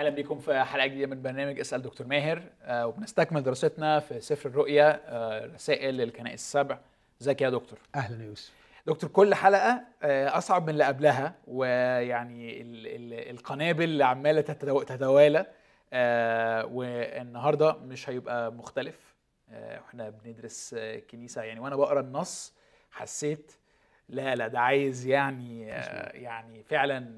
أهلا بكم في حلقة جديدة من برنامج أسأل دكتور ماهر. آه، وبنستكمل دراستنا في سفر الرؤيا آه، رسائل للكنائس السبع. ازيك يا دكتور؟ أهلا يا يوسف. دكتور كل حلقة آه، أصعب من اللي قبلها ويعني ال- ال- القنابل اللي عمالة تتو- تتوالى والنهاردة مش هيبقى مختلف. إحنا بندرس كنيسة يعني وأنا بقرأ النص حسيت لا لا ده عايز يعني يعني فعلا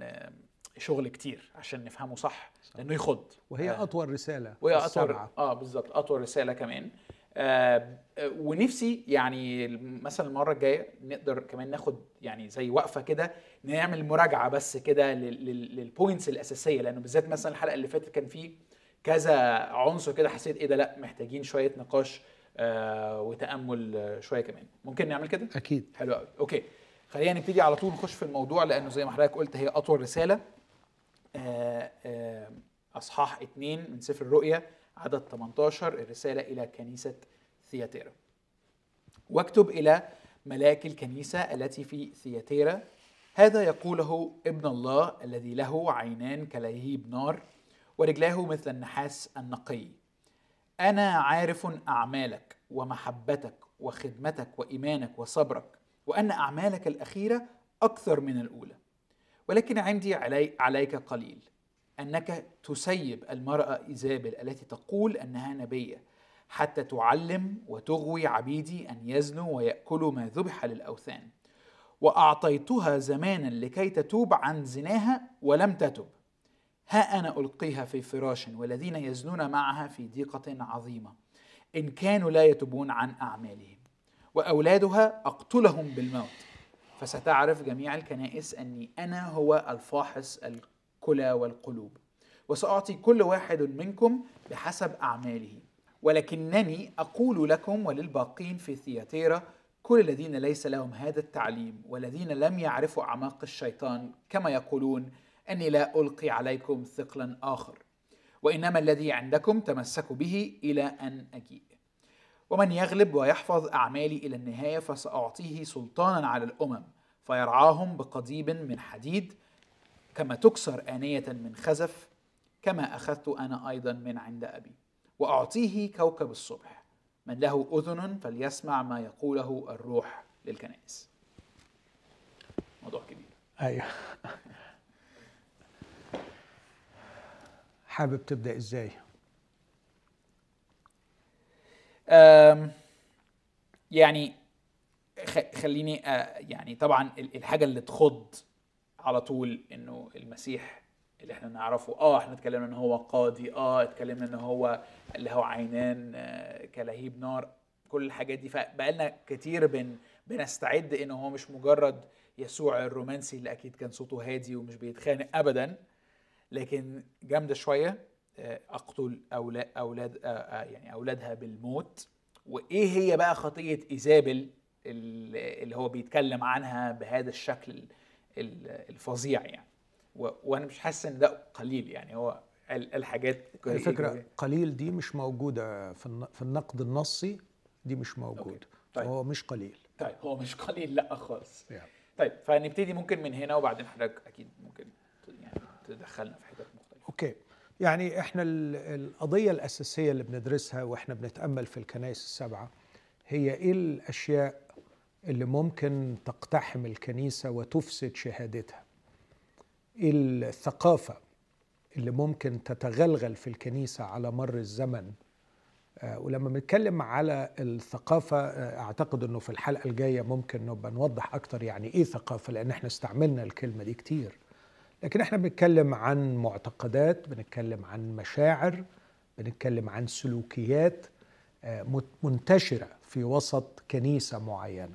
شغل كتير عشان نفهمه صح لأنه يخض. وهي آه. أطول رسالة وهي أطول. آه بالظبط أطول رسالة كمان. آه آه، ونفسي يعني مثلا المرة الجاية نقدر كمان ناخد يعني زي وقفة كده نعمل مراجعة بس كده لل- لل- لل points الأساسية. لأنه بالذات مثلا الحلقة اللي فاتت كان في كذا عنصر كده حسيت إيه ده لأ محتاجين شوية نقاش آه وتأمل شوية كمان. ممكن نعمل كده؟ أكيد. حلو قوي okay. خلينا نبتدي على طول نخش في الموضوع لأنه زي ما حضرتك قلت هي أطول رسالة. أصحاح اتنين من سفر الرؤيا عدد 18 الرسالة إلى كنيسة ثياتيرا. واكتب إلى ملاك الكنيسة التي في ثياتيرا. هذا يقوله ابن الله الذي له عينان كلهيب نار ورجلاه مثل النحاس النقي. أنا عارف أعمالك ومحبتك وخدمتك وإيمانك وصبرك وأن أعمالك الأخيرة أكثر من الأولى. ولكن عندي علي عليك قليل. أنك تسيب المرأة ايزابل التي تقول أنها نبية حتى تعلم وتغوي عبيدي أن يزنوا ويأكلوا ما ذبح للأوثان. وأعطيتها زمانا لكي تتوب عن زناها ولم تتب. ها أنا ألقيها في فراش والذين يزنون معها في ضيقة عظيمة إن كانوا لا يتوبون عن أعمالهم. وأولادها أقتلهم بالموت. فستعرف جميع الكنائس أني أنا هو الفاحص الكلى والقلوب وسأعطي كل واحد منكم بحسب أعماله. ولكنني أقول لكم وللباقين في ثياتيرا كل الذين ليس لهم هذا التعليم والذين لم يعرفوا أعماق الشيطان كما يقولون أني لا ألقي عليكم ثقلا آخر. وإنما الذي عندكم تمسكوا به إلى أن أجيء. ومن يغلب ويحفظ أعمالي إلى النهاية فسأعطيه سلطانا على الأمم فيرعاهم بقضيب من حديد كما تكسر آنية من خزف كما أخذت أنا أيضا من عند أبي. وأعطيه كوكب الصبح من له أذن فليسمع ما يقوله الروح للكنائس. موضوع كبير. أيوه. حابب تبدأ إزاي؟ أم، يعني خليني يعني طبعا ال- الحاجة اللي تخض على طول إنه المسيح اللي إحنا نعرفه آه إحنا اتكلمنا إن هو قاضي آه اتكلمنا إن هو اللي هو عينان آه، كلهيب نار كل الحاجات دي. فبقالنا كتير بن بنستعد إن هو مش مجرد يسوع الرومانسي اللي أكيد كان صوته هادي ومش بيتخانق ابدا لكن جامدة شوية. أقتل أولاد أولاد آه، آه، يعني أولادها بالموت. وإيه هي بقى خطية إيزابل ال- اللي هو بيتكلم عنها بهذا الشكل ال- ال- الفظيع يعني؟ وأنا مش حاسس إن ده قليل يعني هو ال- الحاجات على فكرة قليل دي مش موجودة في الن- في النقد النصي دي مش موجوده طيب. هو مش قليل. طيب هو مش قليل لأ خالص. يعني. طيب فنبتدي ممكن من هنا وبعدين حضرتك أكيد ممكن يعني تدخلنا في حتت مختلفة. أوكي. يعني إحنا ال- القضية الأساسية اللي بندرسها وإحنا بنتأمل في الكنائس السبعة هي إيه الأشياء اللي ممكن تقتحم الكنيسة وتفسد شهادتها؟ إيه الثقافة اللي ممكن تتغلغل في الكنيسة على مر الزمن؟ آه، ولما بنتكلم على الثقافة آه، أعتقد أنه في الحلقة الجاية ممكن نبقى نوضح أكتر يعني إيه ثقافة لأن إحنا استعملنا الكلمة دي كتير. لكن إحنا بنتكلم عن معتقدات بنتكلم عن مشاعر بنتكلم عن سلوكيات آه، منتشرة في وسط كنيسة معينة.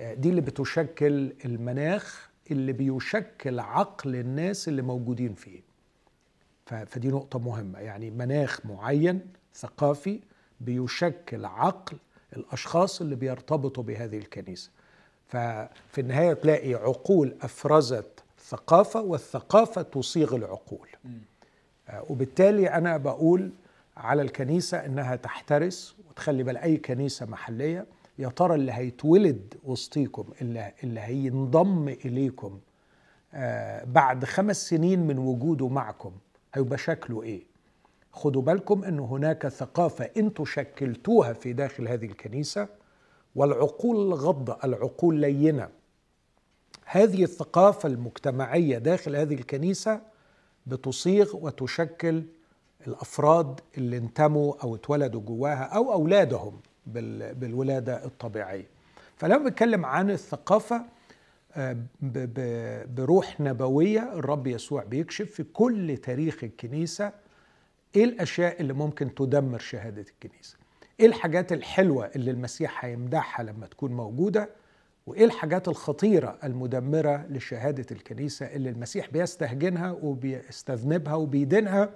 آه، دي اللي بتشكل المناخ اللي بيشكل عقل الناس اللي موجودين فيه. فدي نقطة مهمة. يعني مناخ معين ثقافي بيشكل عقل الأشخاص اللي بيرتبطوا بهذه الكنيسة. ففي النهاية تلاقي عقول أفرزت ثقافة والثقافة تصيغ العقول. آه، وبالتالي أنا بقول على الكنيسة إنها تحترس وتخلي بال أي كنيسة محلية يا ترى اللي هيتولد وسطيكم اللي, اللي هينضم إليكم آه، بعد خمس سنين من وجوده معكم هيبقى شكله إيه؟ خدوا بالكم إن هناك ثقافة أنتم شكلتوها في داخل هذه الكنيسة والعقول غضه العقول لينة. هذه الثقافة المجتمعية داخل هذه الكنيسة بتصيغ وتشكل الأفراد اللي انتموا أو اتولدوا جواها أو أولادهم بالولادة الطبيعية. فلما بنتكلم عن الثقافة آه، بروح نبوية الرب يسوع بيكشف في كل تاريخ الكنيسة إيه الأشياء اللي ممكن تدمر شهادة الكنيسة. إيه الحاجات الحلوة اللي المسيح هيمدحها لما تكون موجودة وإيه الحاجات الخطيرة المدمرة لشهادة الكنيسة اللي المسيح بيستهجنها وبيستذنبها وبيدينها؟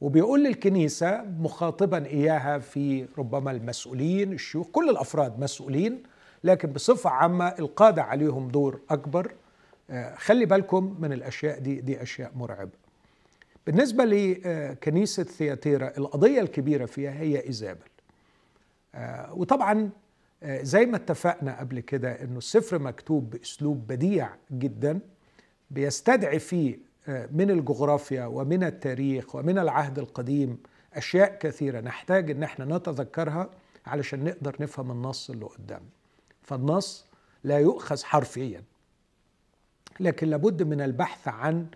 وبيقول للكنيسة مخاطبا إياها في ربما المسؤولين الشيوخ كل الأفراد مسؤولين لكن بصفة عامة القادة عليهم دور أكبر. آه، خلي بالكم من الأشياء دي دي أشياء مرعبة. بالنسبة لكنيسة ثياتيرا القضية الكبيرة فيها هي إيزابل. آه، وطبعا زي ما اتفقنا قبل كده إنه السفر مكتوب بأسلوب بديع جدا بيستدعي فيه آه، من الجغرافيا ومن التاريخ ومن العهد القديم أشياء كثيرة نحتاج إن إحنا نتذكرها علشان نقدر نفهم النص اللي قدامنا فالنص لا يؤخذ حرفيا لكن لابد من البحث عن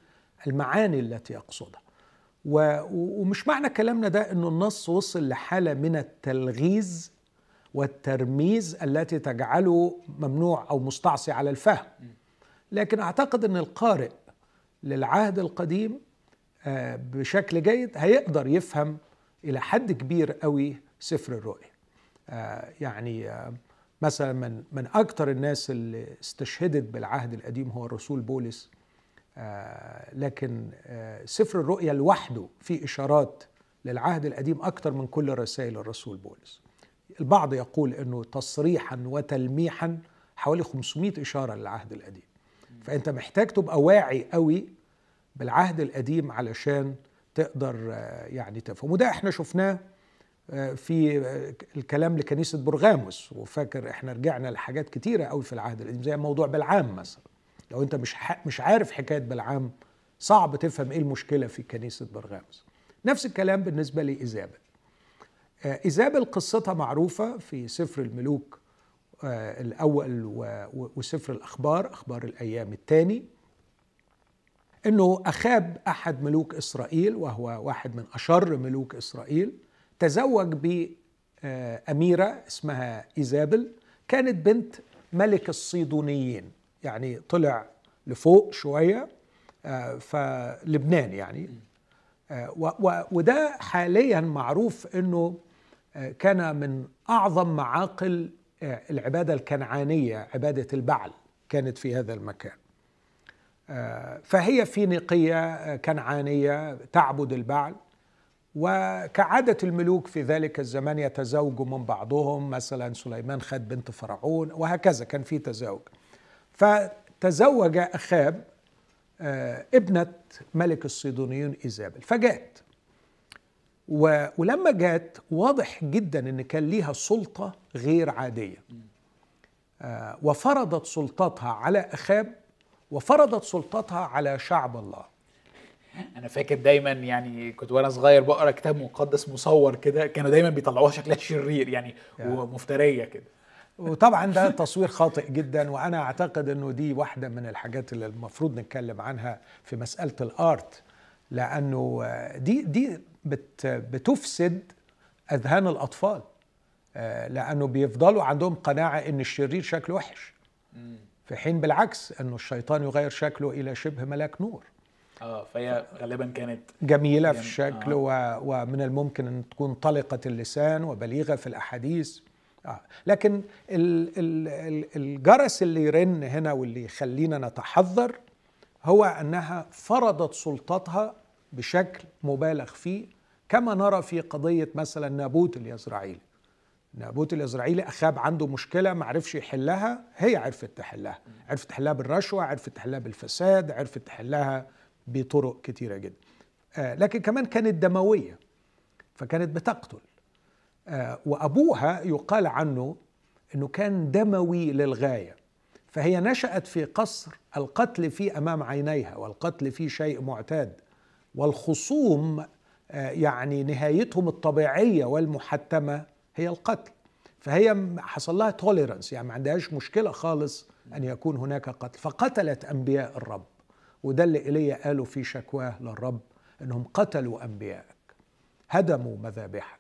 المعاني التي يقصدها. ومش معنى كلامنا ده إنه النص وصل لحالة من التلغيز والترميز التي تجعله ممنوع أو مستعصي على الفهم. لكن أعتقد إن القارئ للعهد القديم آه، بشكل جيد هيقدر يفهم إلى حد كبير قوي سفر الرؤيا آه، يعني آه، مثلا من من أكثر الناس اللي استشهدت بالعهد القديم هو الرسول بولس. لكن سفر الرؤيا لوحده فيه إشارات للعهد القديم أكثر من كل رسائل الرسول بولس. البعض يقول إنه تصريحا وتلميحا حوالي 500 إشارة للعهد القديم. فأنت محتاج تبقى واعي قوي بالعهد القديم علشان تقدر آه، يعني تفهم. وده إحنا شفناه آه، في آه، الكلام لكنيسة برغاموس وفاكر إحنا رجعنا لحاجات كتيرة قوي في العهد القديم زي موضوع بلعام مثلا. لو أنت مش مش عارف حكاية بلعام صعب تفهم إيه المشكلة في كنيسة برغاموس نفس الكلام بالنسبة لايزابل إيزابل قصتها معروفة في سفر الملوك آه، الأول وسفر الأخبار أخبار الأيام الثاني أنه أخاب أحد ملوك إسرائيل وهو واحد من أشر ملوك إسرائيل تزوج بأميرة اسمها إيزابل كانت بنت ملك الصيدونيين يعني طلع لفوق شوية آه، فلبنان يعني. آه، وده حاليا معروف إنه كان من أعظم معاقل آه، العبادة الكنعانية عبادة البعل كانت في هذا المكان. آه، فهي فينيقية آه، كنعانية تعبد البعل. وكعادة الملوك في ذلك الزمان يتزوجوا من بعضهم مثلا سليمان خد بنت فرعون وهكذا كان في تزاوج. فتزوج أخاب ابنة ملك الصيدونيون إيزابل. فجاءت. ولما جات واضح جدا إن كان ليها سلطة غير عادية. آه، وفرضت سلطتها على أخاب وفرضت سلطتها على شعب الله. أنا فاكر دايما يعني كنت وأنا صغير بقرأ كتاب مقدس مصور كده كانوا دايما بيطلعوها شكلها شرير يعني ومفترية كده. وطبعا ده تصوير خاطئ جدا وأنا أعتقد إنه دي واحدة من الحاجات اللي المفروض نتكلم عنها في مسألة الآرت. لأنه دي دي بت بتفسد أذهان الأطفال آه، لأنه بيفضلوا عندهم قناعة إن الشرير شكله وحش في حين بالعكس إنه الشيطان يغير شكله إلى شبه ملاك نور آه فهي غالبا كانت جميلة في الشكل آه. ومن الممكن إن تكون طلقة اللسان وبليغة في الأحاديث آه. لكن الجرس اللي يرن هنا واللي يخلينا نتحذر هو أنها فرضت سلطتها بشكل مبالغ فيه كما نرى في قضية مثلا نابوت اليزرعيلي. نابوت اليزرعيلي أخاب عنده مشكلة ما عرفش يحلها هي عرفت تحلها. عرفت تحلها بالرشوة عرفت تحلها بالفساد عرفت تحلها بطرق كتيرة جدا. آه لكن كمان كانت دموية فكانت بتقتل. آه وأبوها يقال عنه أنه كان دموي للغاية. فهي نشأت في قصر القتل فيه أمام عينيها والقتل فيه شيء معتاد. والخصوم آه، يعني نهايتهم الطبيعية والمحتمة هي القتل. فهي حصل لها توليرنس يعني ما عندهاش مشكلة خالص أن يكون هناك قتل. فقتلت أنبياء الرب. وده اللي ايليا قاله في شكواه للرب إنهم قتلوا أنبيائك. هدموا مذابحك.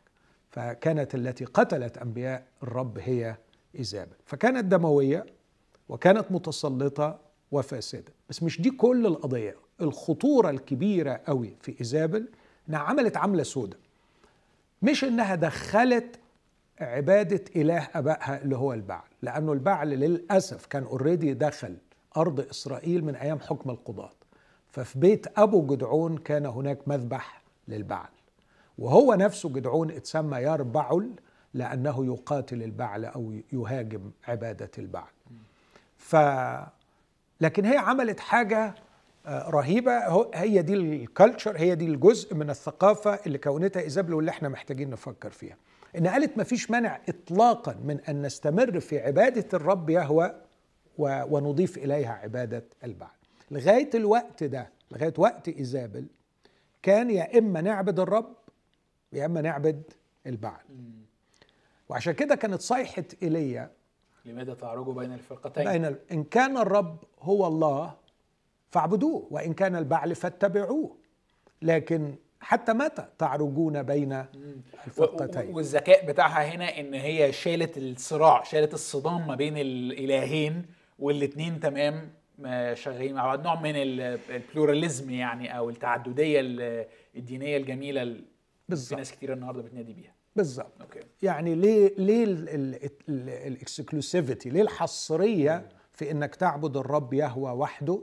فكانت التي قتلت أنبياء الرب هي إيزابل. فكانت دموية وكانت متسلطة وفاسدة. بس مش دي كل القضية. الخطورة الكبيرة قوي في إيزابل إنها عملت عملة سودة. مش إنها دخلت عبادة إله أبائها اللي هو البعل لأنه البعل للأسف كان already دخل أرض إسرائيل من أيام حكم القضاة. ففي بيت أبو جدعون كان هناك مذبح للبعل وهو نفسه جدعون اتسمى يربعل لأنه يقاتل البعل أو يهاجم عبادة البعل. ف لكن هي عملت حاجة آه، رهيبة. هي دي الكالتشر هي دي الجزء من الثقافة اللي كونتها إيزابل واللي إحنا محتاجين نفكر فيها. إن قالت ما فيش مانع اطلاقا من أن نستمر في عبادة الرب يهوى ونضيف إليها عبادة البعل لغاية الوقت ده لغاية وقت إيزابل كان يا إما نعبد الرب يا إما نعبد البعل وعشان كده كانت صيحة إيليا لماذا تعرجوا بين الفرقتين؟ بين إن كان الرب هو الله فاعبدوه وإن كان البعل فاتبعوه. لكن حتى متى تعرجون بين الفرقتين والذكاء بتاعها هنا إن هي شالت الصراع شالت الصدام ما بين الإلهين والاثنين تمام شغالين مع بعض. نوع من ال pluralism يعني أو التعددية الدينية الجميلة بالظبط في ناس كتير النهارده بتنادي بيها. بالظبط. okay. يعني ليه ليه ال exclusivity ليه الحصرية في إنك تعبد الرب يهوى وحده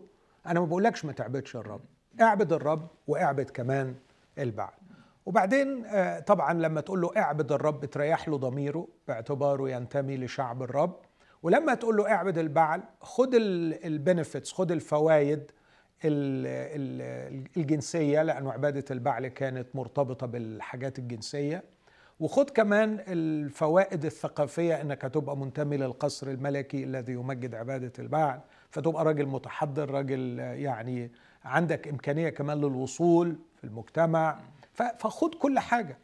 أنا ما بقولكش ما تعبدش الرب. اعبد الرب واعبد كمان البعل وبعدين آه، طبعا لما تقول له اعبد الرب تريح له ضميره باعتباره ينتمي لشعب الرب. ولما تقول له اعبد البعل خد البنفيتس خد الفوائد الجنسية لأنه عبادة البعل كانت مرتبطة بالحاجات الجنسية. وخد كمان الفوائد الثقافية إنك هتبقى منتمي للقصر الملكي الذي يمجد عبادة البعل فتبقى راجل متحضر راجل يعني عندك إمكانية كمان للوصول في المجتمع. فخد كل حاجة.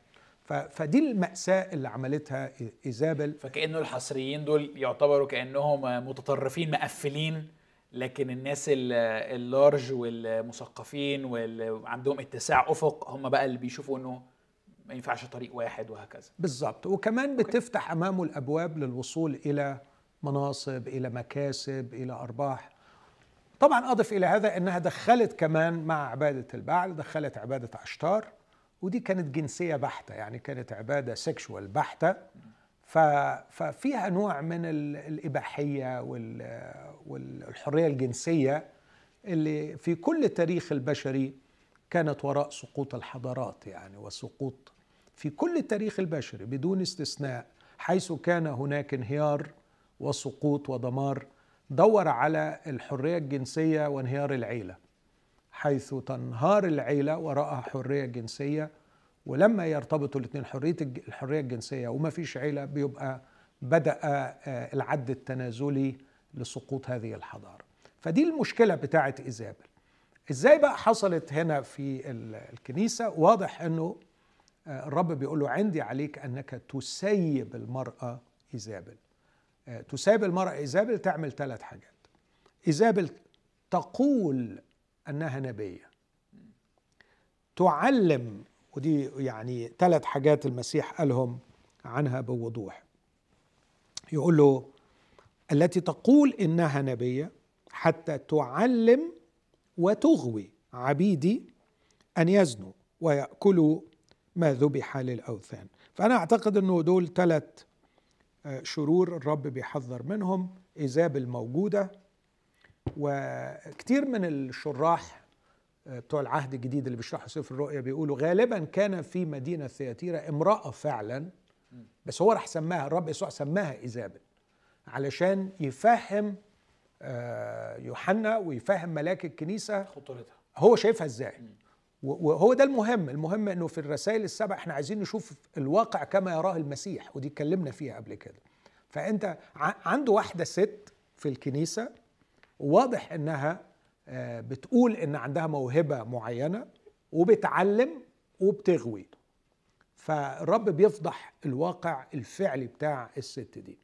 فدي المأساة اللي عملتها إيزابل. فكأنه الحصريين دول يعتبروا كأنهم متطرفين مقفلين لكن الناس اللارج والمثقفين واللي عندهم اتساع أفق هم بقى اللي بيشوفوا إنه ما ينفعش طريق واحد وهكذا. بالظبط. وكمان بتفتح أمامه الأبواب للوصول إلى مناصب إلى مكاسب إلى أرباح. طبعا أضف إلى هذا إنها دخلت كمان مع عبادة البعل دخلت عبادة اشتار ودي كانت جنسية بحتة يعني كانت عبادة سيكشوال بحتة. ففيها نوع من الإباحية والحرية الجنسية اللي في كل التاريخ البشري كانت وراء سقوط الحضارات يعني وسقوط في كل التاريخ البشري بدون استثناء حيث كان هناك انهيار وسقوط ودمار دور على الحرية الجنسية وانهيار العيلة حيث تنهار العيلة وراءها حرية جنسية ولما يرتبطوا الاثنين حرية الحرية الجنسية وما فيش عيلة بيبقى بدأ آه، العد التنازلي لسقوط هذه الحضارة. فدي المشكلة بتاعه إيزابل. إزاي بقى حصلت هنا في الكنيسة؟ واضح إنه آه، الرب بيقول له عندي عليك أنك تسيب المرأة إيزابل. تسيب المرأة إيزابل تعمل ثلاث حاجات. إيزابل تقول أنها نبية. تعلم ودي يعني ثلاث حاجات المسيح قالهم عنها بوضوح. يقول له التي تقول إنها نبية حتى تعلم وتغوي عبيدي أن يزنوا ويأكلوا ما ذبح للأوثان. فأنا أعتقد إنه دول ثلاث شرور الرب بيحذر منهم ايزابل موجوده وكثير من الشراح آه، بتوع العهد الجديد اللي بيشرحوا سفر الرؤيا بيقولوا غالبا كان في مدينة ثياتيرا امرأة فعلا بس هو راح سماها الرب يسوع سماها ايزابل علشان يفهم آه، يوحنا ويفهم ملاك الكنيسة خطورتها. هو شايفها إزاي. وهو ده المهم. المهم إنه في الرسائل السبع إحنا عايزين نشوف الواقع كما يراه المسيح ودي اتكلمنا فيها قبل كده. فأنت عنده واحدة ست في الكنيسة واضح إنها آه، بتقول إن عندها موهبة معينة وبتعلم وبتغوي. فالرب بيفضح الواقع الفعلي بتاع الست دي.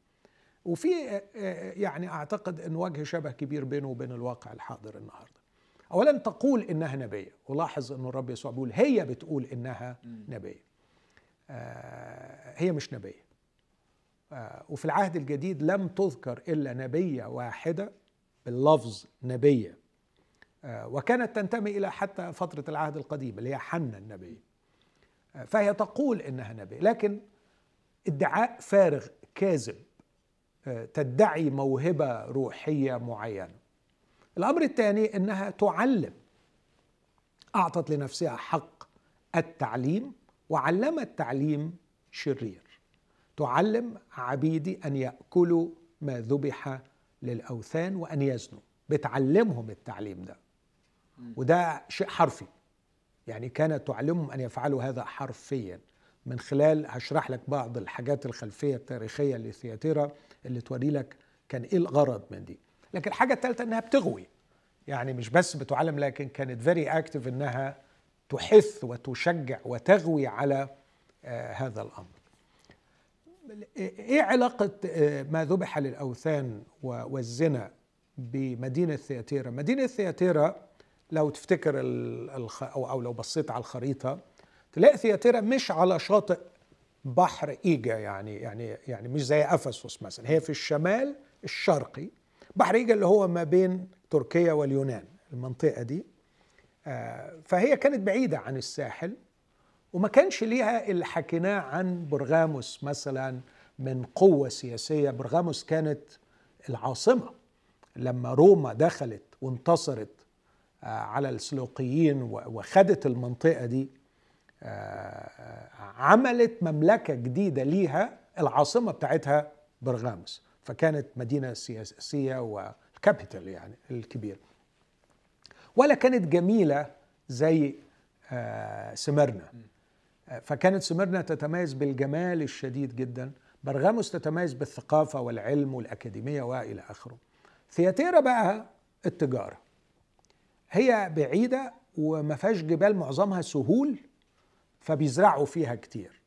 وفي آه، آه، يعني أعتقد إن وجه شبه كبير بينه وبين الواقع الحاضر النهارده. اولا تقول إنها نبية؟ ولاحظ انه الرب يسوع بيقول هي بتقول إنها نبية. آه، هي مش نبية. وفي العهد الجديد لم تذكر إلا نبية واحدة باللفظ نبية. وكانت تنتمي إلى حتى فترة العهد القديم اللي هي حنا النبي. فهي تقول إنها نبي لكن ادعاء فارغ كاذب تدعي موهبة روحية معينة. الأمر الثاني إنها تعلم أعطت لنفسها حق التعليم وعلمت تعليم شرير. تعلم عبيدي أن يأكلوا ما ذبح للأوثان وأن يزنوا. بتعلمهم التعليم ده. وده شيء حرفي. يعني كانت تعلمهم أن يفعلوا هذا حرفيا. من خلال هشرح لك بعض الحاجات الخلفية التاريخية لثياتيرا اللي توري لك كان إيه الغرض من دي. لكن الحاجة الثالثه إنها بتغوي. يعني مش بس بتعلم لكن كانت very active إنها تحث وتشجع وتغوي على آه هذا الأمر. إيه علاقة آه ما ذبح للأوثان والزنا بمدينة ثياتيرا؟ مدينة ثياتيرا لو تفتكر الخ... أو, أو لو بصيت على الخريطة تلاقي ثياتيرا مش على شاطئ بحر إيجا يعني يعني يعني مش زي أفسس مثلا. هي في الشمال الشرقي بحر إيجا اللي هو ما بين تركيا واليونان المنطقة دي. آه، فهي كانت بعيدة عن الساحل وما كانش ليها اللي حكيناه عن برغاموس مثلا من قوة سياسية. برغاموس كانت العاصمة لما روما دخلت وانتصرت على السلوقيين وخدت المنطقة دي. آه، عملت مملكة جديدة ليها العاصمة بتاعتها برغامس فكانت مدينة سياسية والكابيتال يعني الكبير. ولا كانت جميلة زي آه، سمرنا. آه، فكانت سمرنا تتميز بالجمال الشديد جدا. برغاموس تتميز بالثقافة والعلم والأكاديمية وإلى آخره. ثياتيرا بقى التجارة. هي بعيدة وما فيهاش جبال معظمها سهول فبيزرعوا فيها كتير.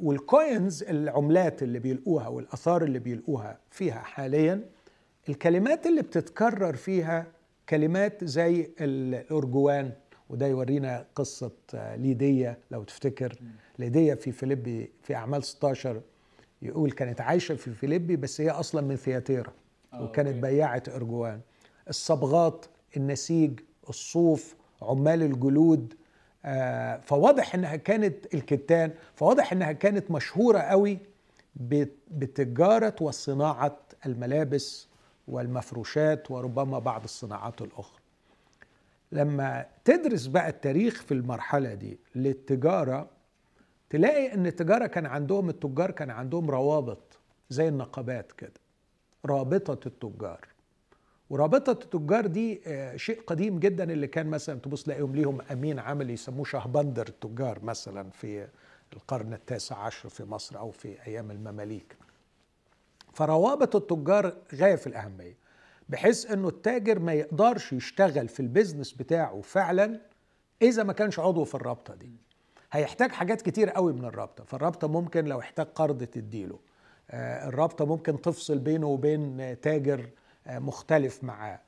وال coins العملات اللي بيلقوها والآثار اللي بيلقوها فيها حاليا الكلمات اللي بتتكرر فيها كلمات زي الارجوان وده يورينا قصة آه، ليديا. لو تفتكر ليديا في فيليبي في أعمال 16 يقول كانت عايشة في فيليبي بس هي أصلا من ثياتيرا آه، وكانت بياعة ارجوان الصبغات النسيج الصوف عمال الجلود آه، فواضح إنها كانت الكتان فواضح إنها كانت مشهورة قوي بتجارة وصناعة الملابس والمفروشات وربما بعض الصناعات الأخرى. لما تدرس بقى التاريخ في المرحلة دي للتجارة تلاقي إن التجارة كان عندهم التجار كان عندهم روابط زي النقابات كده رابطة التجار. ورابطة التجار دي آه، شيء قديم جدا اللي كان مثلا تبص تلاقيهم ليهم أمين عمل يسموه شهبندر التجار مثلا في القرن التاسع عشر في مصر أو في أيام المماليك. فروابط التجار غاية في الأهمية بحيث إنه التاجر ما يقدرش يشتغل في البيزنس بتاعه فعلا إذا ما كانش عضو في الرابطة دي. هيحتاج حاجات كتير قوي من الرابطة. فالرابطة ممكن لو احتاج قرض تديله. آه، الرابطة ممكن تفصل بينه وبين تاجر مختلف معاه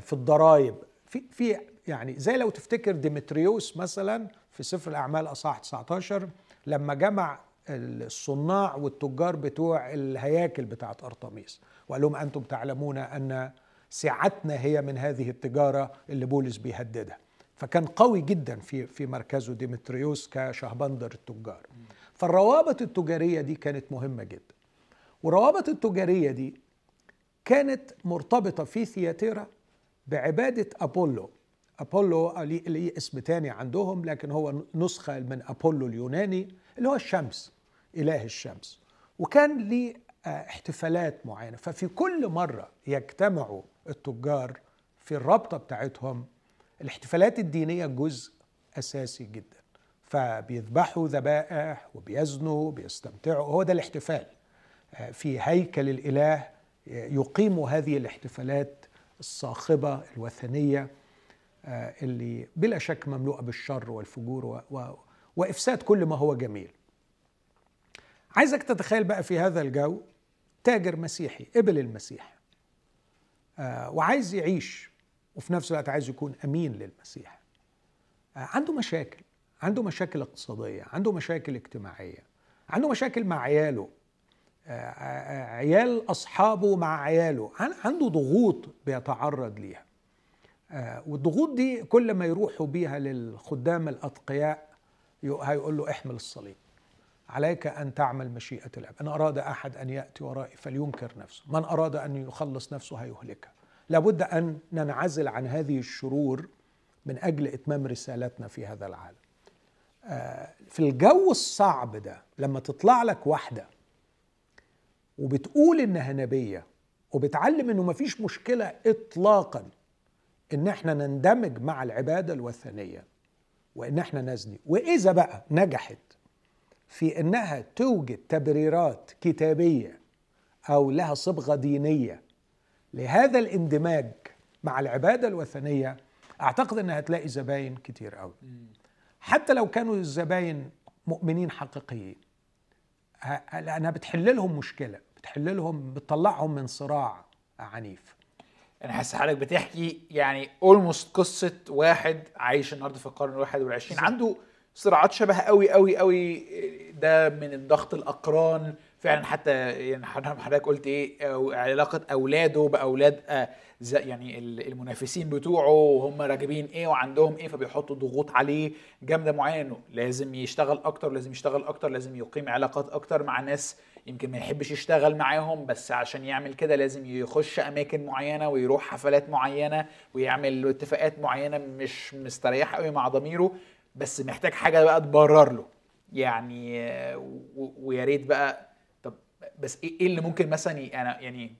في الضرائب. في في يعني زي لو تفتكر ديمتريوس مثلا في سفر الأعمال أصحاح 19 لما جمع الصناع والتجار بتوع الهياكل بتاعت أرطميس وقال لهم أنتم تعلمون أن سعتنا هي من هذه التجارة اللي بولس بيهددها. فكان قوي جدا في في مركزه ديمتريوس كشهبندر التجار. فالروابط التجارية دي كانت مهمة جدا. والروابط التجارية دي كانت مرتبطة في ثياتيرا بعبادة أبولو. أبولو ليه اسم تاني عندهم لكن هو نسخة من أبولو اليوناني اللي هو الشمس إله الشمس. وكان ليه آه، احتفالات معينة. ففي كل مرة يجتمعوا التجار في الرابطة بتاعتهم الاحتفالات الدينية جزء أساسي جدا. فبيذبحوا ذبائح وبيزنوا بيستمتعوا هو ده الاحتفال آه، في هيكل الإله يقيموا هذه الاحتفالات الصاخبة الوثنية آه، اللي بلا شك مملوءة بالشر والفجور و... و... وإفساد كل ما هو جميل. عايزك تتخيل بقى في هذا الجو تاجر مسيحي قبل المسيح آه، وعايز يعيش وفي نفس الوقت عايز يكون أمين للمسيح. آه، عنده مشاكل عنده مشاكل اقتصادية عنده مشاكل اجتماعية عنده مشاكل مع عياله. عيال أصحابه مع عياله. عنده ضغوط بيتعرض ليها. والضغوط دي كل ما يروحوا بيها للخدام الأتقياء هيقول له احمل الصليب. عليك أن تعمل مشيئة الأب. إن أراد أحد أن يأتي ورائي فلينكر نفسه. من أراد أن يخلص نفسه هيهلكها لابد أن ننعزل عن هذه الشرور من أجل إتمام رسالتنا في هذا العالم. آه، في الجو الصعب ده لما تطلع لك واحدة وبتقول إنها نبية وبتعلم إنه مفيش مشكلة إطلاقا إن إحنا نندمج مع العبادة الوثنية وإن إحنا نزني. وإذا بقى نجحت في إنها توجد تبريرات كتابية أو لها صبغة دينية لهذا الاندماج مع العبادة الوثنية أعتقد إنها هتلاقي زباين كتير قوي حتى لو كانوا الزباين مؤمنين حقيقيين لأنها بتحل لهم مشكلة. بتحل لهم بتطلعهم من صراع عنيف. أنا حاسس حضرتك بتحكي يعني اولموست قصة واحد عايش النهارده في القرن الواحد والعشرين. عنده صراعات شبه قوي قوي قوي. ده من الضغط الأقران. فعلا حتى يعني حضرتك قلت إيه علاقة أولاده بأولاد آه، يعني المنافسين بتوعه وهم راكبين إيه وعندهم إيه فبيحطوا ضغوط عليه جامدة معينة لازم يشتغل أكتر لازم يشتغل أكتر لازم يقيم علاقات أكتر مع ناس يمكن ما يحبش يشتغل معاهم بس عشان يعمل كده لازم يخش أماكن معينة ويروح حفلات معينة ويعمل اتفاقات معينة مش مستريح قوي مع ضميره بس محتاج حاجة بقى تبرر له. يعني ويا ريت بقى طب بس إيه, إيه اللي ممكن مثلا أنا يعني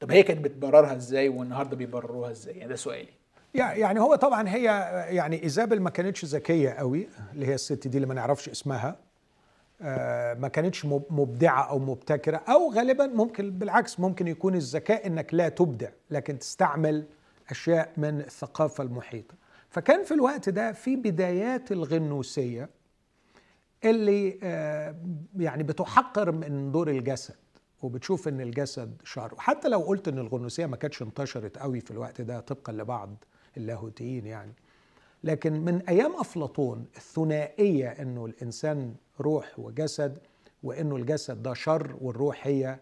طب هي كانت بتبررها إزاي والنهاردة بيبرروها إزاي؟ يعني ده سؤالي. يعني هو طبعا هي يعني ايزابل ما كانتش ذكية قوي اللي هي الست دي اللي ما نعرفش اسمها. ما كانتش مبدعة أو مبتكرة أو غالبا ممكن بالعكس ممكن يكون الذكاء إنك لا تبدع لكن تستعمل أشياء من الثقافة المحيطة. فكان في الوقت ده في بدايات الغنوسية اللي آه، يعني بتحقر من دور الجسد وبتشوف إن الجسد شر. حتى لو قلت إن الغنوسية ما كانتش انتشرت قوي في الوقت ده طبقا لبعض اللاهوتيين يعني لكن من أيام أفلاطون الثنائية إنه الإنسان روح وجسد وإنه الجسد ده شر والروح هي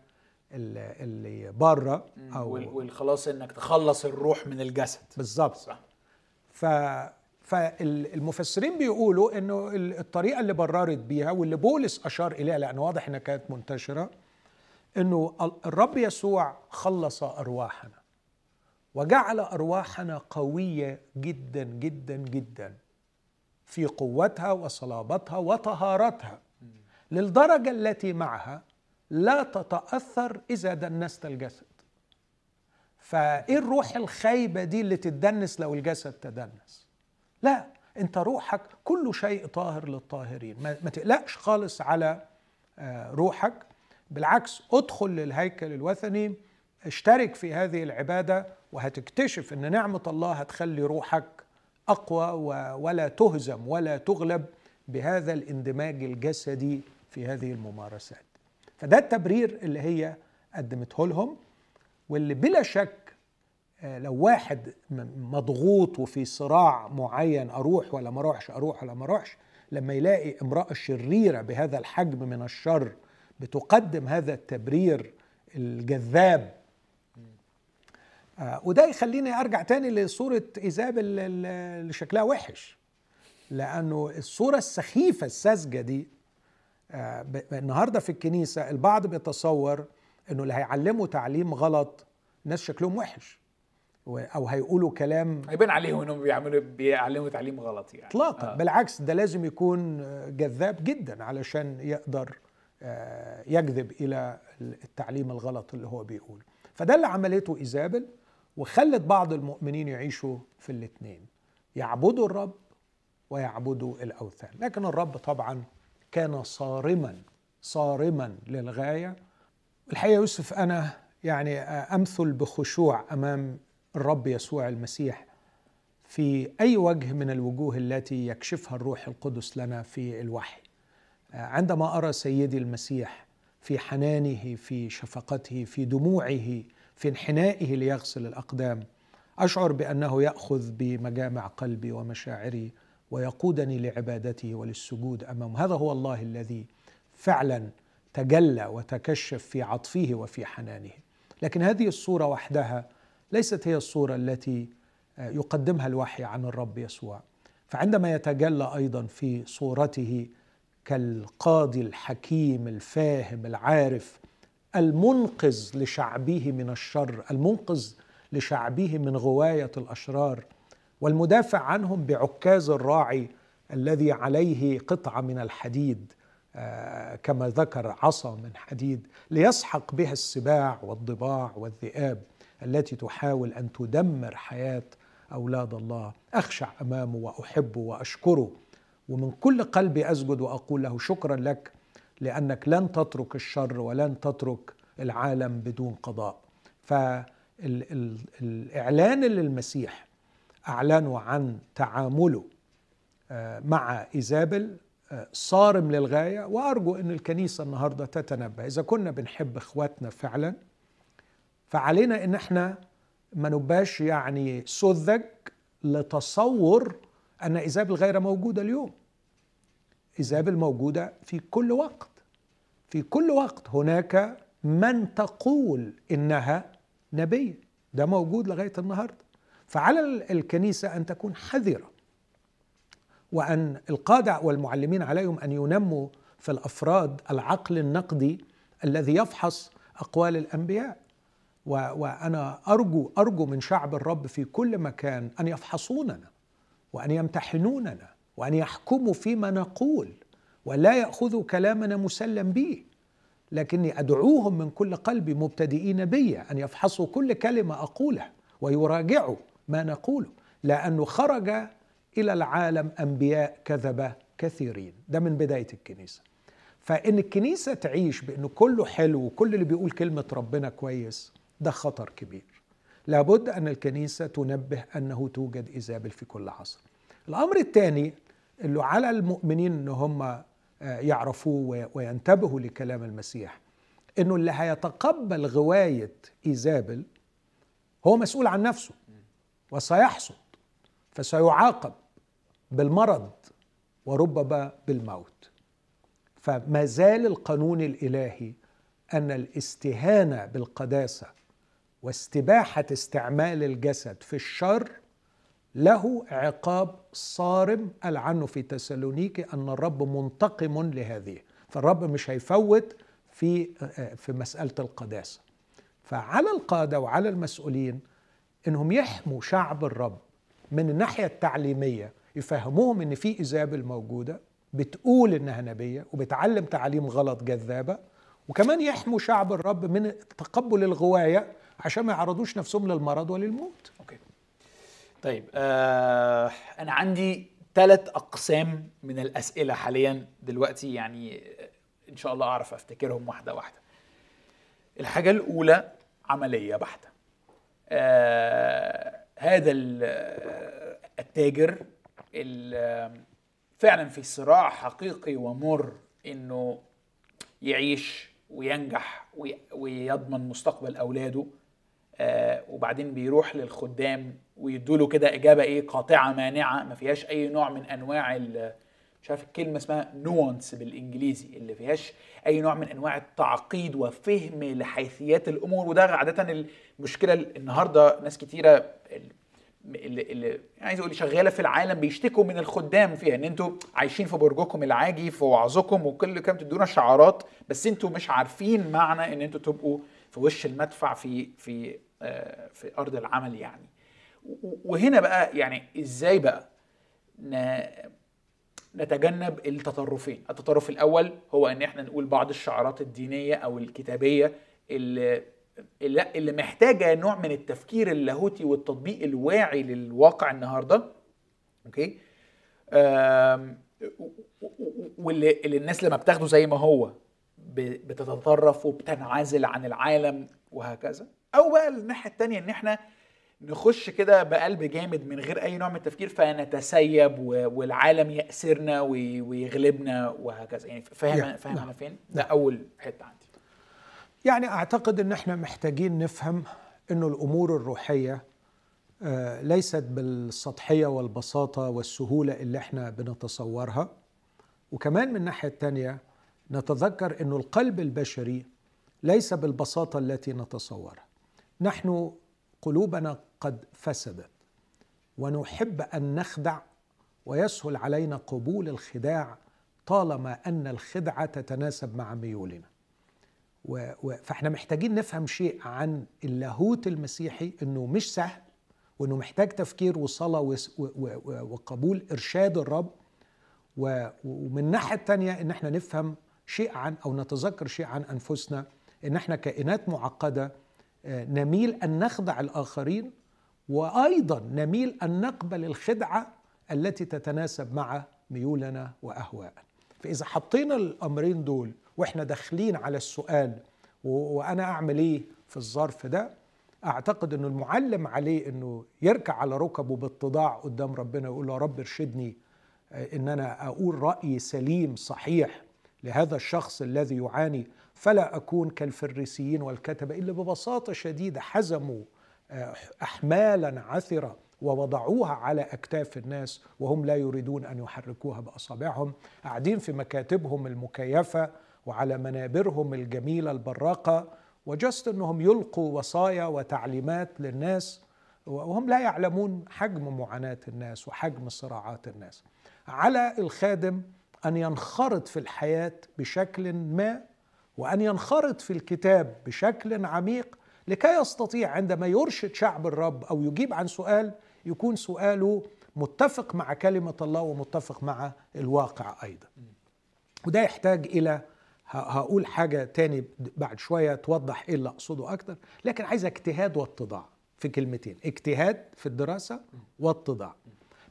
اللي بره أو والخلاص إنك تخلص الروح من الجسد. بالظبط. صح. ف فالمفسرين بيقولوا إنه الطريقة اللي بررت بيها واللي بولس أشار إليها لأنه واضح إنها كانت منتشرة إنه الرب يسوع خلص أرواحنا وجعل أرواحنا قوية جدا جدا جدا. في قوتها وصلابتها وطهارتها. للدرجة التي معها لا تتأثر إذا دنست الجسد. فإيه الروح الخايبة دي اللي تتدنس لو الجسد تدنس؟ لا أنت روحك كل شيء طاهر للطاهرين. ما تقلقش خالص على آه، روحك. بالعكس ادخل للهيكل الوثني اشترك في هذه العبادة وهتكتشف إن نعمة الله هتخلي روحك أقوى ولا تهزم ولا تغلب بهذا الاندماج الجسدي في هذه الممارسات. فده التبرير اللي هي قدمته لهم واللي بلا شك آه، لو واحد مضغوط وفي صراع معين أروح ولا ما أروحش أروح ولا ما أروحش لما يلاقي امرأة شريرة بهذا الحجم من الشر بتقدم هذا التبرير الجذاب وده يخليني أرجع تاني لصورة ايزابل اللي شكلها وحش. لأنه الصورة السخيفة الساذجة دي آه النهارده في الكنيسة البعض بيتصور إنه اللي هيعلموا تعليم غلط ناس شكلهم وحش. أو هيقولوا كلام هيبان عليهم إنهم بيعملوا بيعلموا تعليم غلط يعني. اطلاقا. آه. بالعكس ده لازم يكون جذاب جدا علشان يقدر آه، يجذب إلى التعليم الغلط اللي هو بيقوله فده اللي عملته إيزابل. وخلت بعض المؤمنين يعيشوا في الاثنين يعبدوا الرب ويعبدوا الأوثان. لكن الرب طبعا كان صارما صارما للغاية. الحقيقة يوسف أنا يعني أمثل بخشوع أمام الرب يسوع المسيح في أي وجه من الوجوه التي يكشفها الروح القدس لنا في الوحي. عندما أرى سيدي المسيح في حنانه في شفقته في دموعه في انحنائه ليغسل الأقدام. أشعر بأنه يأخذ بمجامع قلبي ومشاعري ويقودني لعبادته وللسجود أمامه. هذا هو الله الذي فعلا تجلى وتكشف في عطفه وفي حنانه. لكن هذه الصورة وحدها ليست هي الصورة التي يقدمها الوحي عن الرب يسوع. فعندما يتجلى أيضا في صورته كالقاضي الحكيم الفاهم العارف المنقذ لشعبه من الشر المنقذ لشعبه من غواية الأشرار والمدافع عنهم بعكاز الراعي الذي عليه قطعة من الحديد آه، كما ذكر عصا من حديد ليسحق بها السباع والضباع والذئاب التي تحاول أن تدمر حياة أولاد الله. أخشع أمامه وأحبه وأشكره ومن كل قلبي أسجد وأقول له شكرا لك لأنك لن تترك الشر ولن تترك العالم بدون قضاء. فالإعلان للمسيح اعلنوا عن تعامله آه، مع إيزابل آه، صارم للغاية. وأرجو إن الكنيسة النهارده تتنبه إذا كنا بنحب إخواتنا فعلا فعلينا إن إحنا ما نبقاش يعني سذج لتصور أن إيزابل غير موجودة اليوم. إيزابل موجودة في كل وقت. في كل وقت هناك من تقول إنها نبية. ده موجود لغاية النهارده. فعلى الكنيسة أن تكون حذرة وأن القادة والمعلمين عليهم أن ينموا في الأفراد العقل النقدي الذي يفحص أقوال الأنبياء. وأنا أرجو أرجو من شعب الرب في كل مكان أن يفحصوننا وأن يمتحنوننا وأن يحكموا فيما نقول. ولا ياخذوا كلامنا مسلم به لكني أدعوهم من كل قلبي مبتدئين بي أن يفحصوا كل كلمة اقولها ويراجعوا ما نقوله لأنه خرج إلى العالم أنبياء كذبه كثيرين. ده من بداية الكنيسة. فإن الكنيسة تعيش بانه كله حلو وكل اللي بيقول كلمة ربنا كويس ده خطر كبير. لابد أن الكنيسة تنبه أنه توجد ايزابل في كل عصر الأمر الثاني اللي على المؤمنين إن هم يعرفوه وينتبهوا لكلام المسيح. إنه اللي هيتقبل غواية إيزابل هو مسؤول عن نفسه وسيحصد فسيعاقب بالمرض وربما بالموت. فما زال القانون الإلهي أن الاستهانة بالقداسة واستباحة استعمال الجسد في الشر له عقاب صارم قال عنه في تسالونيكي أن الرب منتقم لهذه. فالرب مش هيفوت في في مسألة القداسة. فعلى القادة وعلى المسؤولين إنهم يحموا شعب الرب من الناحية التعليمية يفهموهم إن في ايزابل موجودة بتقول إنها نبية وبتعلم تعاليم غلط جذابة وكمان يحموا شعب الرب من تقبل الغواية عشان ما يعرضوش نفسهم للمرض وللموت. أوكي. طيب آه أنا عندي ثلاث أقسام من الأسئلة حاليا دلوقتي يعني إن شاء الله أعرف أفتكرهم واحدة واحدة. الحاجة الأولى عملية بحتة. آه هذا التاجر فعلا في صراع حقيقي ومر إنه يعيش وينجح ويضمن مستقبل أولاده آه وبعدين بيروح للخدام ويدوا له كده إجابة إيه؟ قاطعة مانعة ما فيهاش أي نوع من أنواع مش عارف الكلمة اسمها نوانس بالإنجليزي اللي فيهاش أي نوع من أنواع التعقيد وفهم لحيثيات الأمور. وده عادة المشكلة النهارده ناس كتيرة اللي, اللي عايز أقول شغالة في العالم بيشتكوا من الخدام فيها إن أنتوا عايشين في برجكم العاجي في وعظكم وكل كام تدونا شعارات بس أنتوا مش عارفين معنى إن أنتوا تبقوا في وش المدفع في في آه في أرض العمل يعني. وهنا بقى يعني إزاي بقى نتجنب التطرفين؟ التطرف الأول هو إن إحنا نقول بعض الشعارات الدينية أو الكتابية اللي اللي محتاجة نوع من التفكير اللاهوتي والتطبيق الواعي للواقع النهارده okay؟ واللي اللي الناس لما بتاخده زي ما هو بتتطرف وبتنعزل عن العالم وهكذا. أو بقى الناحية الثانية إن إحنا نخش كده بقلب جامد من غير أي نوع من التفكير فنتسيب والعالم يأسرنا وي- ويغلبنا وهكذا. يعني فاهم فاهم نعم. أنا فين؟ ده أول حتة عندي. يعني أعتقد إن إحنا محتاجين نفهم إنه الأمور الروحية آه، ليست بالسطحية والبساطة والسهولة اللي إحنا بنتصورها. وكمان من الناحية الثانية نتذكر إنه القلب البشري ليس بالبساطة التي نتصورها. نحن قلوبنا قد فسدت ونحب أن نخدع ويسهل علينا قبول الخداع طالما أن الخدعة تتناسب مع ميولنا و... و... فإحنا محتاجين نفهم شيء عن اللاهوت المسيحي إنه مش سهل وإنه محتاج تفكير وصلاة. و... وقبول إرشاد الرب. ومن الناحيه الثانية إن إحنا نفهم شيء عن أو نتذكر شيء عن أنفسنا إن إحنا كائنات معقدة آه، نميل أن نخدع الآخرين وأيضا نميل أن نقبل الخدعة التي تتناسب مع ميولنا وأهواءنا. فإذا حطينا الأمرين دول وإحنا داخلين على السؤال وأنا أعمل إيه في الظرف ده أعتقد إنه المعلم عليه إنه يركع على ركبه باتضاع قدام ربنا ويقول يا رب ارشدني آه، إن أنا أقول رأي سليم صحيح لهذا الشخص الذي يعاني فلا أكون كالفريسيين والكتبة اللي ببساطة شديدة حزموا احمالا عثرة ووضعوها على أكتاف الناس وهم لا يريدون أن يحركوها بأصابعهم قاعدين في مكاتبهم المكيفة وعلى منابرهم الجميلة البراقة وجست إنهم يلقوا وصايا وتعليمات للناس وهم لا يعلمون حجم معاناة الناس وحجم صراعات الناس. على الخادم أن ينخرط في الحياة بشكل ما وأن ينخرط في الكتاب بشكل عميق لكي يستطيع عندما يرشد شعب الرب أو يجيب عن سؤال يكون سؤاله متفق مع كلمة الله ومتفق مع الواقع أيضا. وده يحتاج إلى هقول حاجة تاني بعد شوية توضح إيه اللي أقصده أكتر لكن عايز اجتهاد واتضاع في كلمتين اجتهاد في الدراسة واتضاع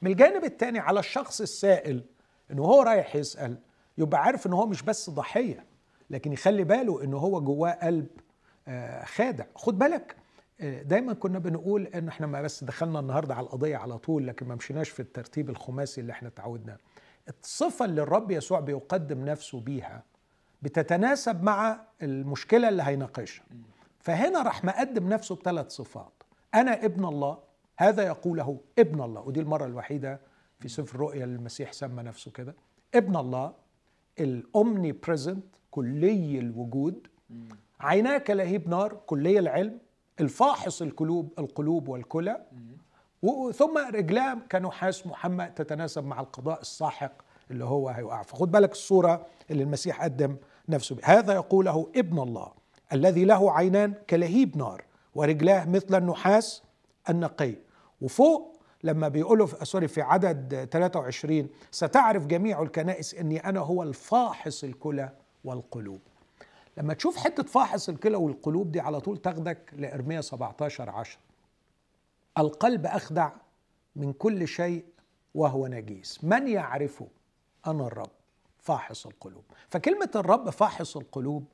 من الجانب الثاني على الشخص السائل إنه هو رايح يسأل يبقى عارف إن هو مش بس ضحية لكن يخلي باله إن هو جواه قلب خادع. خد بالك آه، دايما كنا بنقول إن إحنا ما بس دخلنا النهارده على القضية على طول لكن ما مشيناش في الترتيب الخماسي اللي إحنا تعودنا الصفة اللي الرب يسوع بيقدم نفسه بيها بتتناسب مع المشكلة اللي هيناقشها. فهنا راح مقدم نفسه بثلاث صفات. أنا ابن الله هذا يقوله ابن الله. ودي المرة الوحيدة في سفر اللي المسيح سمى نفسه كده. ابن الله الامني بريزنت كلي الوجود. عيناك لهيب نار كلي العلم الفاحص القلوب القلوب والكلى. ثم رجلاه كنحاس محمى تتناسب مع القضاء الساحق اللي هو هيقع. فخد بالك الصورة اللي المسيح قدم نفسه بها هذا يقوله ابن الله الذي له عينان كلهيب نار ورجلاه مثل النحاس النقي. وفوق لما بيقولوا في سوري في عدد 23 ستعرف جميع الكنائس إني أنا هو الفاحص الكلى والقلوب. لما تشوف حتة فاحص الكلى والقلوب دي على طول تاخدك لارميا 17 10 القلب أخدع من كل شيء وهو نجيس. من يعرفه؟ أنا الرب فاحص القلوب. فكلمة الرب فاحص القلوب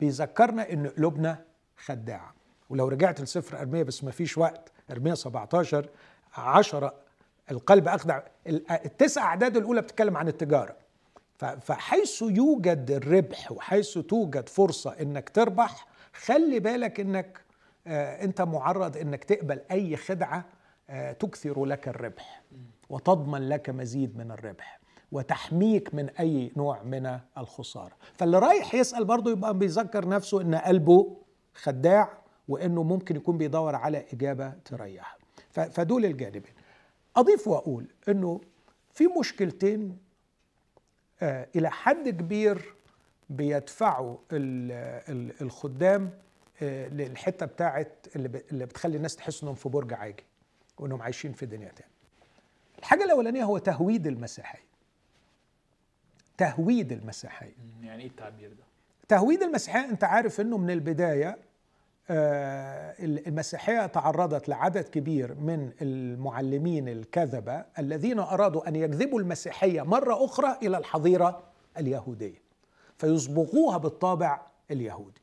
بيذكرنا إن قلوبنا خداعة. ولو رجعت لسفر ارميا بس ما فيش وقت ارميا 17 10 القلب أخدع. ال- التسع أعداد الأولى بتتكلم عن التجارة. فحيث يوجد الربح وحيث توجد فرصة إنك تربح خلي بالك إنك آه، أنت معرض إنك تقبل أي خدعة آه، تكثر لك الربح وتضمن لك مزيد من الربح وتحميك من أي نوع من الخسارة. فاللي رايح يسأل برضه يبقى بيذكر نفسه إن قلبه خداع وإنه ممكن يكون بيدور على إجابة تريحه. فدول الجانبين. أضيف وأقول إنه في مشكلتين إلى حد كبير بيدفعوا ال- ال- الخدام آه، للحتة بتاعت اللي بتخلي الناس تحس إنهم في برج عاجي وإنهم عايشين في دنيا تاني. الحاجة الأولانية هو تهويد المسيحية. تهويد المسيحية. يعني إيه التعبير ده؟ تهويد المسيحية أنت عارف إنه من البداية آه، المسيحية تعرضت لعدد كبير من المعلمين الكذبة الذين أرادوا أن يجذبوا المسيحية مرة أخرى إلى الحظيرة اليهودية فيصبغوها بالطابع اليهودي.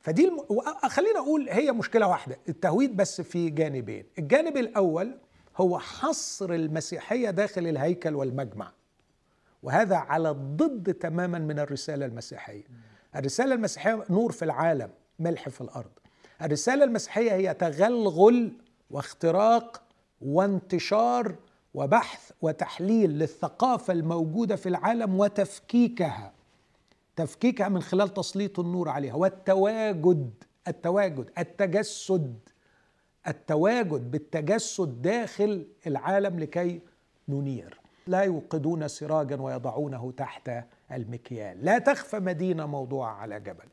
فدي الم... خلينا أقول هي مشكلة واحدة التهويد بس في جانبين. الجانب الأول هو حصر المسيحية داخل الهيكل والمجمع وهذا على الضد تماما من الرسالة المسيحية. الرسالة المسيحية نور في العالم ملح في الأرض. الرسالة المسيحية هي تغلغل واختراق وانتشار وبحث وتحليل للثقافة الموجودة في العالم وتفكيكها. تفكيكها من خلال تسليط النور عليها. والتواجد التواجد التجسد التواجد بالتجسد داخل العالم لكي ننير. لا يوقدون سراجا ويضعونه تحت المكيال. لا تخفى مدينة موضوعه على جبل.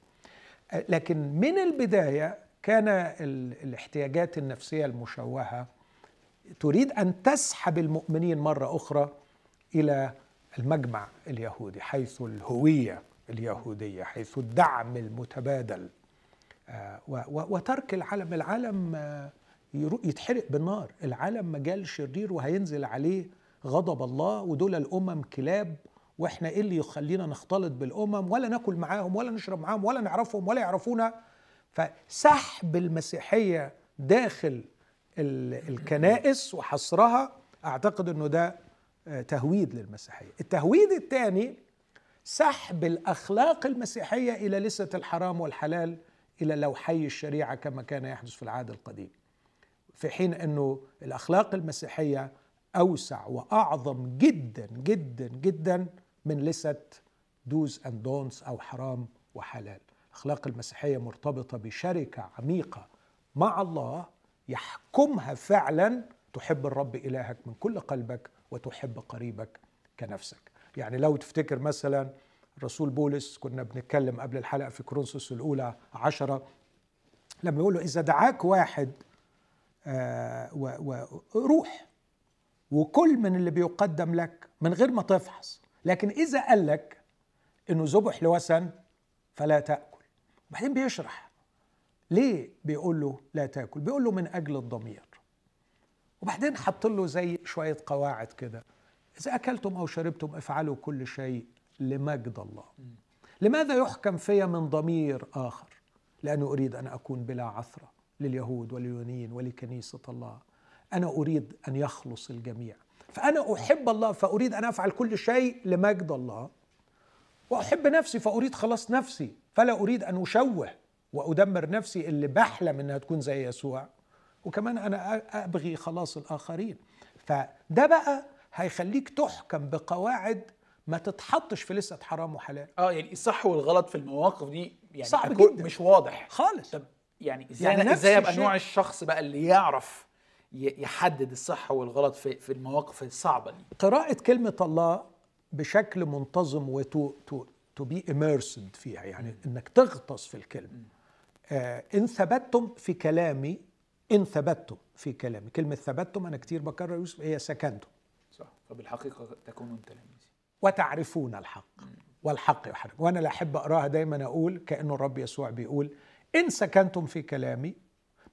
لكن من البداية كان الاحتياجات النفسية المشوهة تريد أن تسحب المؤمنين مرة أخرى إلى المجمع اليهودي حيث الهوية اليهودية حيث الدعم المتبادل. آه، وترك العالم العالم آه، يتحرق بالنار. العالم مجال شرير وهينزل عليه غضب الله ودول الأمم كلاب وإحنا إيه اللي يخلينا نختلط بالأمم؟ ولا ناكل معاهم ولا نشرب معاهم ولا نعرفهم ولا يعرفونا فسحب المسيحية داخل الكنائس وحصرها أعتقد إنه ده آه، تهويد للمسيحية. التهويد الثاني سحب الأخلاق المسيحية إلى لسة الحرام والحلال إلى لوحي الشريعة كما كان يحدث في العهد القديم. في حين إنه الأخلاق المسيحية أوسع وأعظم جدا جدا جدا من لستة dos and don'ts أو حرام وحلال. الأخلاق المسيحية مرتبطة بشركة عميقة مع الله يحكمها فعلا تحب الرب إلهك من كل قلبك وتحب قريبك كنفسك. يعني لو تفتكر مثلا الرسول بولس كنا بنتكلم قبل الحلقة في كورنثوس الأولى عشرة لما يقول له إذا دعاك واحد آه وروح وكل من اللي بيقدم لك من غير ما تفحص لكن إذا قال لك إنه ذبح لوثن فلا تاكل وبعدين بيشرح. ليه بيقول له لا تاكل؟ بيقول له من أجل الضمير. وبعدين حط له زي شوية قواعد كده. إذا أكلتم أو شربتم افعلوا كل شيء لمجد الله. لماذا يحكم في من ضمير آخر؟ لأنه أريد أن أكون بلا عثرة لليهود واليونين ولكنيسة الله. أنا أريد أن يخلص الجميع. فأنا أحب الله فأريد أن أفعل كل شيء لمجد الله. وأحب نفسي فأريد خلاص نفسي فلا أريد أن أشوه وأدمر نفسي اللي بحلم إنها تكون زي يسوع. وكمان أنا أبغي خلاص الآخرين. فده بقى هيخليك تحكم بقواعد ما تتحطش في لسه حرام وحلال. آه يعني الصح والغلط في المواقف دي يعني صعب جدا. مش واضح. خالص. طب يعني إزاي يعني إزاي أبقى نوع الشخص بقى اللي يعرف يحدد الصح والغلط في في المواقف الصعبة دي؟ قراءة كلمة الله بشكل منتظم و to to to be immersed فيها يعني. إنك تغطس في الكلمة. آه إن ثبتتم في كلامي إن ثبتتم في كلامي. كلمة ثبتتم أنا كتير بكرر يوسف هي سكنتم. صح. فبالحقيقة تكونون تلاميذي. وتعرفون الحق. والحق يحرك وأنا لا أحب أقراها دايما أقول كأنه الرب يسوع بيقول إن سكنتم في كلامي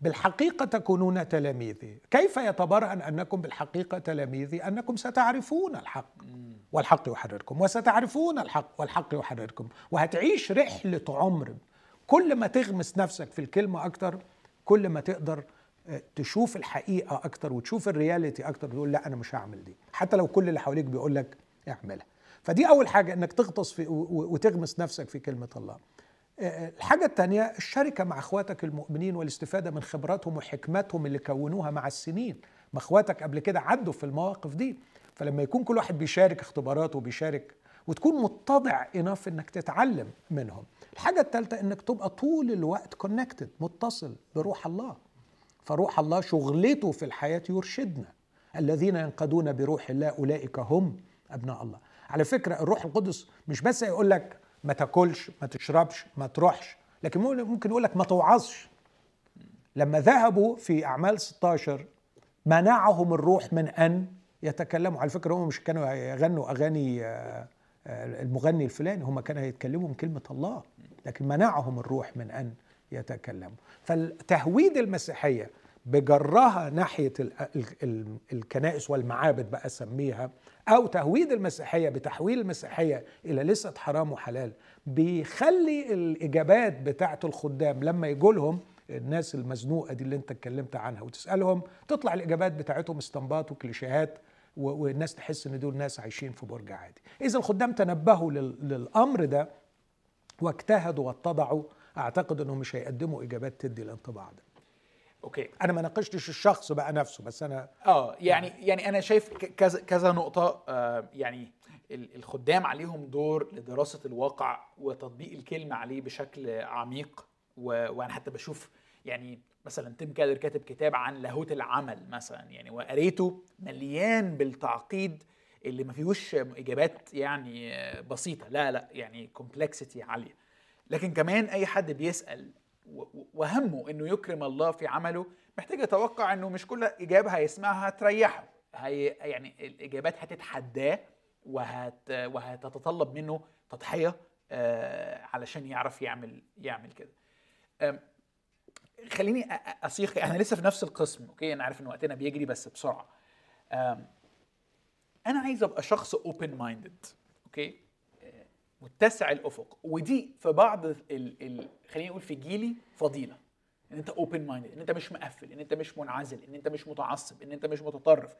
بالحقيقة تكونون تلاميذي. كيف يتبرهن أنكم بالحقيقة تلاميذي؟ أنكم ستعرفون الحق. والحق يحرركم وستعرفون الحق والحق يحرركم. وهتعيش رحلة عمر. كل ما تغمس نفسك في الكلمة أكتر كل ما تقدر آه، تشوف الحقيقة أكتر وتشوف الرياليتي أكتر تقول لا أنا مش هعمل دي. حتى لو كل اللي حواليك بيقول لك اعملها. فدي أول حاجة إنك تغطس في وتغمس نفسك في كلمة الله. الحاجة الثانية الشركة مع أخواتك المؤمنين والاستفادة من خبراتهم وحكمتهم اللي كونوها مع السنين. ما أخواتك قبل كده عدوا في المواقف دي. فلما يكون كل واحد بيشارك اختباراته وبيشارك وتكون متضع اناف إنك تتعلم منهم. الحاجة الثالثة إنك تبقى طول الوقت كونكتد متصل بروح الله. فروح الله شغلته في الحياة يرشدنا. الذين ينقضون بروح الله أولئك هم أبناء الله. على فكرة الروح القدس مش بس يقول لك ما تاكلش ما تشربش ما تروحش. لكن ممكن يقول لك ما توعظش. لما ذهبوا في أعمال 16 منعهم الروح من أن يتكلموا. على فكرة هم مش كانوا يغنوا أغاني آه، المغني الفلاني هم كانوا يتكلموا من كلمة الله. لكن منعهم الروح من أن يتكلموا. فالتهويد المسيحية بجرها ناحية ال ال ال الكنائس والمعابد بقى أسميها أو تهويد المسيحية بتحويل المسيحية إلى لسه حرام وحلال بيخلي الإجابات بتاعة الخدام لما يجوا لهم الناس المزنوقة دي اللي أنت اتكلمت عنها وتسألهم تطلع الإجابات بتاعتهم استنباط وكليشيهات والناس تحس إن دول ناس عايشين في برج عادي. إذا الخدام تنبهوا للأمر ده واجتهدوا واتضعوا أعتقد إنهم مش هيقدموا إجابات تدي الانطباع ده. أوكي. أنا ما ناقشتش الشخص بقى نفسه بس أنا آه يعني يعني أنا شايف كذا كذا نقطة آه يعني الخدام عليهم دور لدراسة الواقع وتطبيق الكلمة عليه بشكل عميق وأنا حتى بشوف يعني مثلا تيم كيلر كاتب كتاب عن لاهوت العمل مثلا يعني وقريته مليان بالتعقيد اللي ما فيهوش إجابات يعني بسيطة لا لا يعني complexity عالية. لكن كمان أي حد بيسأل وهمه إنه يكرم الله في عمله محتاج يتوقع إنه مش كل إجابة هيسمعها تريحه هي يعني الإجابات هتتحداه وهت وهتتطلب منه تضحية آه علشان يعرف يعمل يعمل كده. خليني أصيغ إحنا لسه في نفس القسم okay؟ أنا عارف إن وقتنا بيجري بس بسرعة. أنا عايز أبقى شخص open-minded okay؟ متسع الأفق. ودي في بعض ال ال خليني أقول في جيلي فضيلة. إن أنت open-minded إن أنت مش مقفل إن أنت مش منعزل إن أنت مش متعصب إن أنت مش متطرف.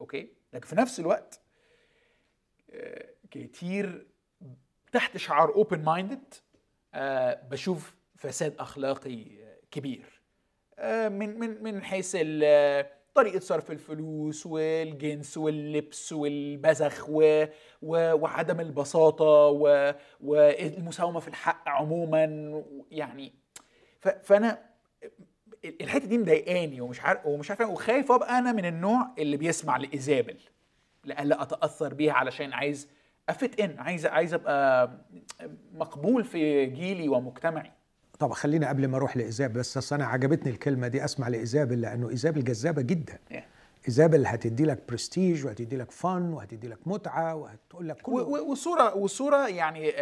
okay؟ لكن في نفس الوقت آه، كتير تحت شعار open-minded آه، بشوف فساد أخلاقي كبير. آه، من من من حيث طريقة صرف الفلوس والجنس واللبس والبذخ و... و... وعدم البساطة و... والمساومة في الحق عموما. يعني ف... فأنا الحتة دي مضايقاني ومش عارف ومش عارف وخايف أبقى أنا من النوع اللي بيسمع لإيزابل لألا أتأثر بيها علشان عايز أ fit in عايز عايز أبقى مقبول في جيلي ومجتمعي. طب خلينا قبل ما أروح لايزابل بس أنا عجبتني الكلمة دي أسمع لايزابل لأنه ايزابل جذابه جدا. ايزابل هتدي لك برستيج وهتدي لك فن وهتدي لك متعة وهتقول لك كل وصورة وصورة يعني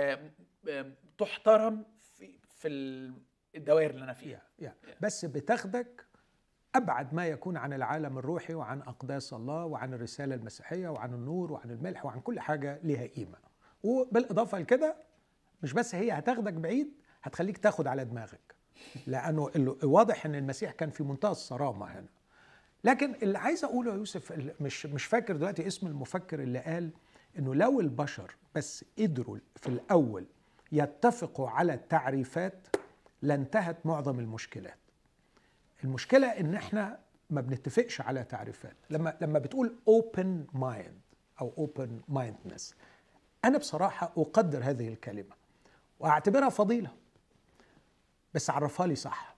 تحترم في في الدوائر اللي أنا فيها yeah. Yeah. بس بتاخدك أبعد ما يكون عن العالم الروحي وعن أقداس الله وعن الرسالة المسيحية وعن النور وعن الملح وعن كل حاجة لها قيمة وبالإضافة لكده مش بس هي هتاخدك بعيد هتخليك تاخد على دماغك. لأنه واضح إن المسيح كان في منتهى الصرامة هنا. لكن اللي عايز أقوله يا يوسف مش مش فاكر دلوقتي اسم المفكر اللي قال إنه لو البشر بس قدروا في الأول يتفقوا على التعريفات لانتهت معظم المشكلات. المشكلة إن إحنا ما بنتفقش على تعريفات. لما لما بتقول open mind أو open-mindedness أنا بصراحة أقدر هذه الكلمة وأعتبرها فضيلة. بس عرفها لي صح.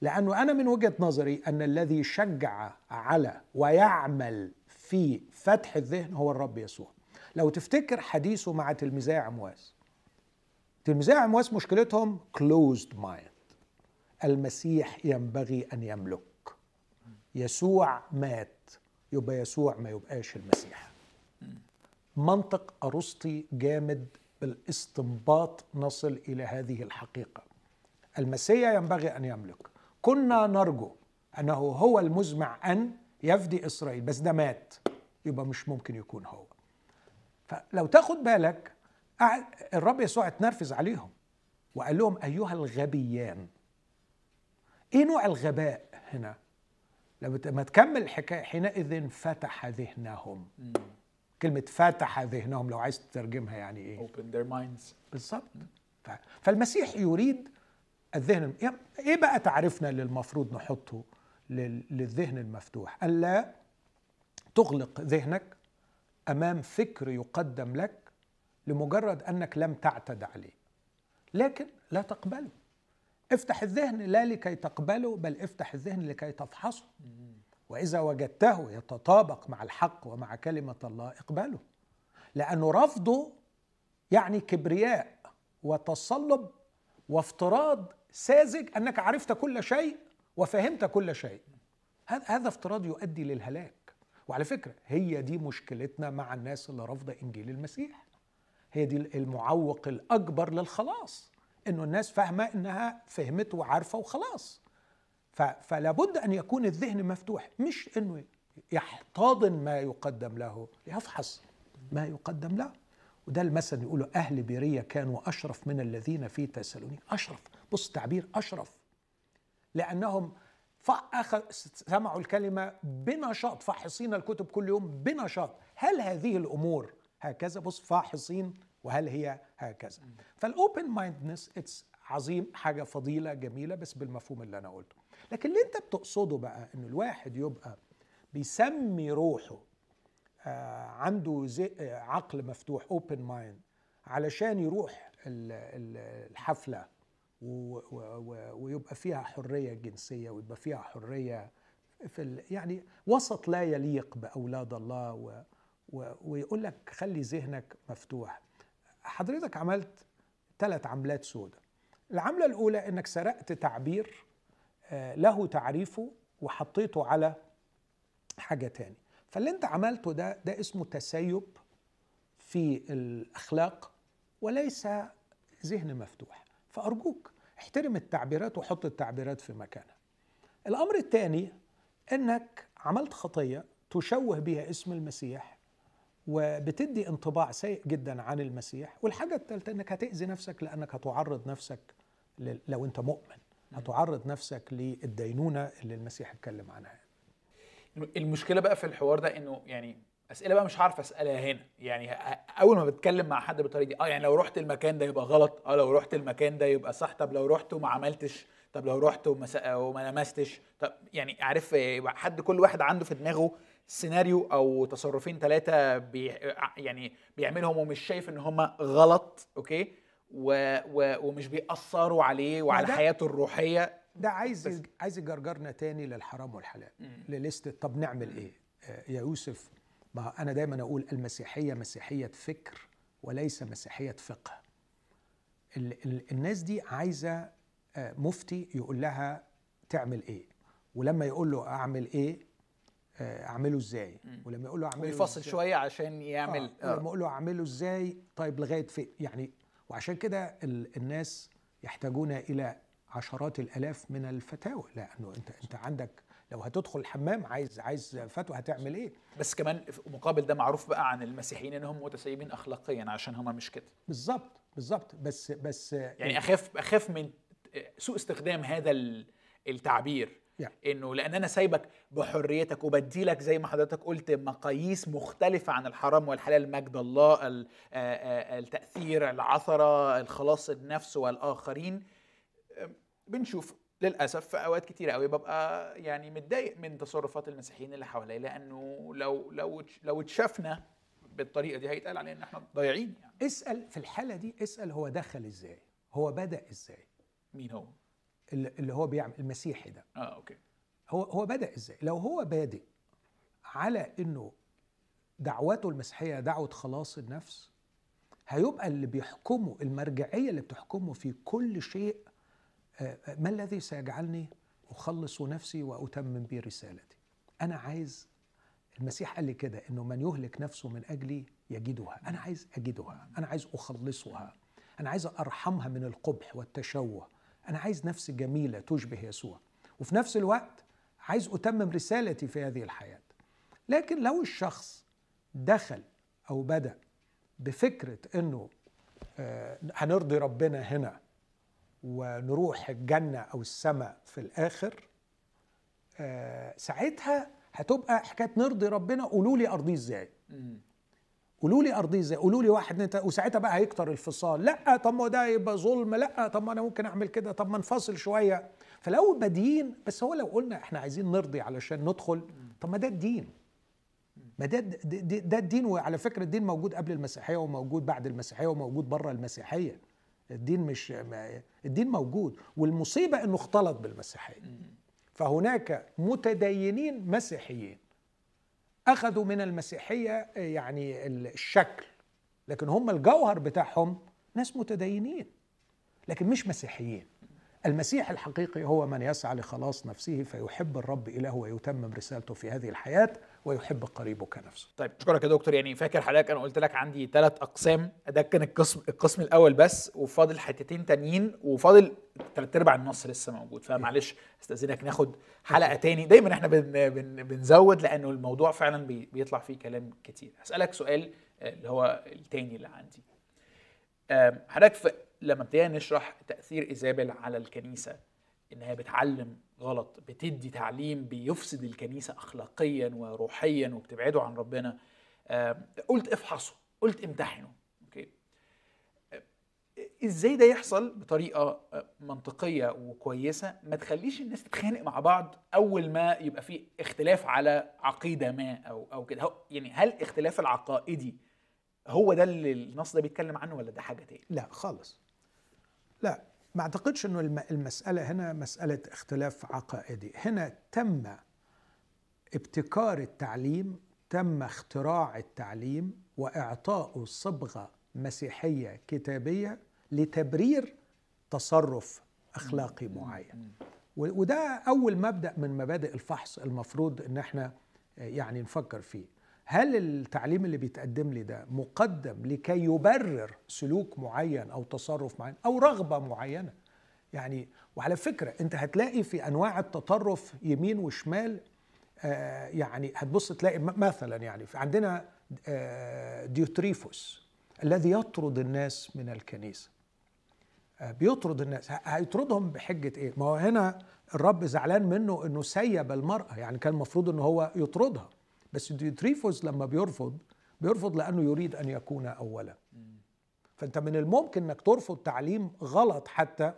لأنه أنا من وجهة نظري أن الذي شجع على ويعمل في فتح الذهن هو الرب يسوع. لو تفتكر حديثه مع تلميذي عمواس. تلميذي عمواس مشكلتهم closed mind. المسيح ينبغي أن يملك. يسوع مات يبقى يسوع ما يبقاش المسيح. منطق أرسطي جامد بالإستنباط نصل إلى هذه الحقيقة. المسيا ينبغي أن يملك. كنا نرجو أنه هو المزمع أن يفدي إسرائيل. بس ده مات. يبقى مش ممكن يكون هو. فلو تاخد بالك الرب يسوع اتنرفز عليهم وقال لهم أيها الغبيان. إيه نوع الغباء هنا؟ لما تكمل الحكاية حينئذ فتح ذهنهم. كلمة فتح ذهنهم لو عايز تترجمها يعني إيه؟ Open their minds. بالظبط. فالمسيح يريد الذهن إيه بقى تعريفنا اللي المفروض نحطه للذهن المفتوح؟ الا تغلق ذهنك أمام فكر يقدم لك لمجرد أنك لم تعتد عليه لكن لا تقبله. افتح الذهن لا لكي تقبله بل افتح الذهن لكي تفحصه. وإذا وجدته يتطابق مع الحق ومع كلمة الله اقبله. لأنه رفضه يعني كبرياء وتصلب وافتراض ساذج أنك عرفت كل شيء وفهمت كل شيء. هذا افتراض يؤدي للهلاك. وعلى فكرة هي دي مشكلتنا مع الناس اللي رافضة إنجيل المسيح. هي دي المعوق الأكبر للخلاص إنه الناس فاهمة إنها فهمت وعارفة وخلاص. فلا بد أن يكون الذهن مفتوح مش إنه يحتضن ما يقدم له يفحص ما يقدم له. وده المثل يقولوا أهل بيرية كانوا أشرف من الذين في تسالونيك أشرف بص تعبير أشرف. لأنهم فأخذ سمعوا الكلمة بنشاط فاحصين الكتب كل يوم بنشاط. هل هذه الأمور هكذا؟ بص فاحصين وهل هي هكذا؟ فال open-mindedness it's عظيم حاجة فضيلة جميلة بس بالمفهوم اللي أنا قلته. لكن اللي أنت بتقصده بقى إن الواحد يبقى بيسمي روحه عنده زي آه عقل مفتوح open mind علشان يروح الحفلة ويبقى فيها حرية جنسية ويبقى فيها حرية في يعني وسط لا يليق بأولاد الله ويقول لك خلي ذهنك مفتوح. حضرتك عملت ثلاث عملات سودة. العملة الأولى إنك سرقت تعبير آه، له تعريفه وحطيته على حاجة تاني. فاللي انت عملته ده ده اسمه تسيب في الأخلاق وليس ذهن مفتوح. فأرجوك احترم التعبيرات وحط التعبيرات في مكانها. الأمر الثاني أنك عملت خطية تشوه بها اسم المسيح وبتدي انطباع سيء جدا عن المسيح والحاجة الثالثة أنك هتأذي نفسك لأنك هتعرض نفسك لو أنت مؤمن. هتعرض نفسك للدينونة اللي المسيح اتكلم عنها. المشكلة بقى في الحوار ده أنه يعني أسئلة بقى مش عارف أسألها هنا. يعني أول ما بتكلم مع حد بالطريقة دي آه يعني لو رحت المكان ده يبقى غلط آه لو رحت المكان ده يبقى صح. طب لو رحت وما عملتش طب لو رحت وما, وما لمستش طب يعني عارف حد كل واحد عنده في دماغه سيناريو أو تصرفين ثلاثة بي يعني بيعملهم ومش شايف إن هم غلط okay؟ و و ومش بيأثروا عليه وعلى حياته الروحية. ده عايز عايز يجرجرنا تاني للحرام والحلال. لليست. طب نعمل إيه؟ آه، يا يوسف ما أنا دايما أقول المسيحية مسيحية فكر وليس مسيحية فقه. الناس دي عايزة آه، مفتي يقول لها تعمل إيه؟ ولما يقول له أعمل إيه؟ آه، أعمله إزاي؟ ولما يقول له أعمله يفصل شوية عشان يعمل آه. لما يقول له أعمله إزاي؟ طيب لغاية فين؟ يعني وعشان كده الناس يحتاجون إلى عشرات الألاف من الفتاوى. لأنه أنت أنت عندك لو هتدخل الحمام عايز عايز فتوى هتعمل إيه؟ بس كمان مقابل ده معروف بقى عن المسيحيين انهم متسيبين اخلاقيا عشان هم مش كده. بالظبط بالظبط. بس بس يعني أخاف أخاف من سوء استخدام هذا التعبير. يعني. إنه لأن أنا سايبك بحريتك وبدي لك زي ما حضرتك قلت مقاييس مختلفة عن الحرام والحلال مجد الله التأثير العثرة الخلاص النفس والآخرين. بنشوف للأسف في أوقات كتيرة قوي ببقى يعني متضايق من تصرفات المسيحيين اللي حواليا لأنه لو لو لو اتشافنا بالطريقة دي هيتقال علينا إن إحنا ضايعين يعني. اسأل في الحالة دي اسأل هو دخل إزاي هو بدأ إزاي؟ مين هو؟ اللي هو بيعمل المسيحي ده. آه أوكي. هو هو بدأ إزاي؟ لو هو بادئ على إنه دعوته المسيحية دعوة خلاص النفس هيبقى اللي بيحكمه المرجعية اللي بتحكمه في كل شيء ما الذي سيجعلني أخلص نفسي وأتمم به رسالتي؟ أنا عايز المسيح قال لي كده إنه من يهلك نفسه من أجلي يجدها. أنا عايز أجدها أنا عايز أخلصها. أنا عايز أرحمها من القبح والتشوه. أنا عايز نفس جميلة تشبه يسوع. وفي نفس الوقت عايز أتمم رسالتي في هذه الحياة. لكن لو الشخص دخل أو بدأ بفكرة أنه آه، هنرضي ربنا هنا ونروح الجنة أو السماء في الآخر آه ساعتها هتبقى حكاية نرضي ربنا قولوا لي أرضيه إزاي؟ قولوا لي أرضيه إزاي؟ قولوا لي واحد أنت وساعتها بقى هيكتر الفصال. لأ طب ما ده يبقى ظلم. لأ طب ما أنا ممكن أعمل كده. طب ما نفصل شوية. فلو بادين بس هو لو قلنا إحنا عايزين نرضي علشان ندخل طب ما ده الدين. ما ده ده الدين. وعلى فكرة الدين موجود قبل المسيحية وموجود بعد المسيحية وموجود بره المسيحية. الدين مش الدين موجود والمصيبة إنه اختلط بالمسيحيه فهناك متدينين مسيحيين أخذوا من المسيحية يعني الشكل لكن هم الجوهر بتاعهم ناس متدينين لكن مش مسيحيين. المسيح الحقيقي هو من يسعى لخلاص نفسه فيحب الرب إله ويتمم رسالته في هذه الحياة. ويحب قريبه كنفسه طيب اشكرك يا دكتور. يعني فاكر حضرتك أنا قلت لك عندي ثلاث أقسام ده كان القسم القسم الأول بس وفاضل حتتين تانيين وفاضل ثلاث أرباع النص لسه موجود. فمعلش أستأذنك ناخد حلقة تاني. دايما إحنا بن بن بنزود لأنه الموضوع فعلا بي بيطلع فيه كلام كتير. هسألك سؤال آه، اللي هو التاني اللي عندي. حضرتك لما ابتدينا نشرح تأثير ايزابل على الكنيسة انها بتعلم غلط بتدي تعليم بيفسد الكنيسة اخلاقيا وروحيا وبتبعده عن ربنا. آم، قلت افحصوا قلت امتحنوا أوكي. آم، إزاي ده يحصل؟ بطريقة آه، منطقية وكويسة. ما تخليش الناس تتخانق مع بعض أول ما يبقى في اختلاف على عقيدة ما أو أو كده. يعني هل اختلاف العقائدي هو ده اللي النص ده بيتكلم عنه ولا ده حاجة تاني؟ لا خالص. لا. ما أعتقدش إنه الم- المسألة هنا مسألة اختلاف عقائدي. هنا تم ابتكار التعليم تم اختراع التعليم واعطائه صبغة مسيحية كتابية لتبرير تصرف أخلاقي معين. وده أول مبدأ من مبادئ الفحص المفروض إن إحنا يعني نفكر فيه. هل التعليم اللي بيتقدم لي ده مقدم لكي يبرر سلوك معين أو تصرف معين أو رغبة معينة؟ يعني وعلى فكرة أنت هتلاقي في أنواع التطرف يمين وشمال آه، يعني هتبص تلاقي مثلا يعني عندنا آه، ديوتريفوس الذي يطرد الناس من الكنيسة. آه، بيطرد الناس. هيطردهم بحجة إيه؟ ما هو هنا الرب زعلان منه إنه سيب المرأة يعني كان المفروض انه هو يطردها. بس ديوتريفوس لما بيرفض بيرفض لأنه يريد أن يكون اولا. فأنت من الممكن إنك ترفض تعليم غلط حتى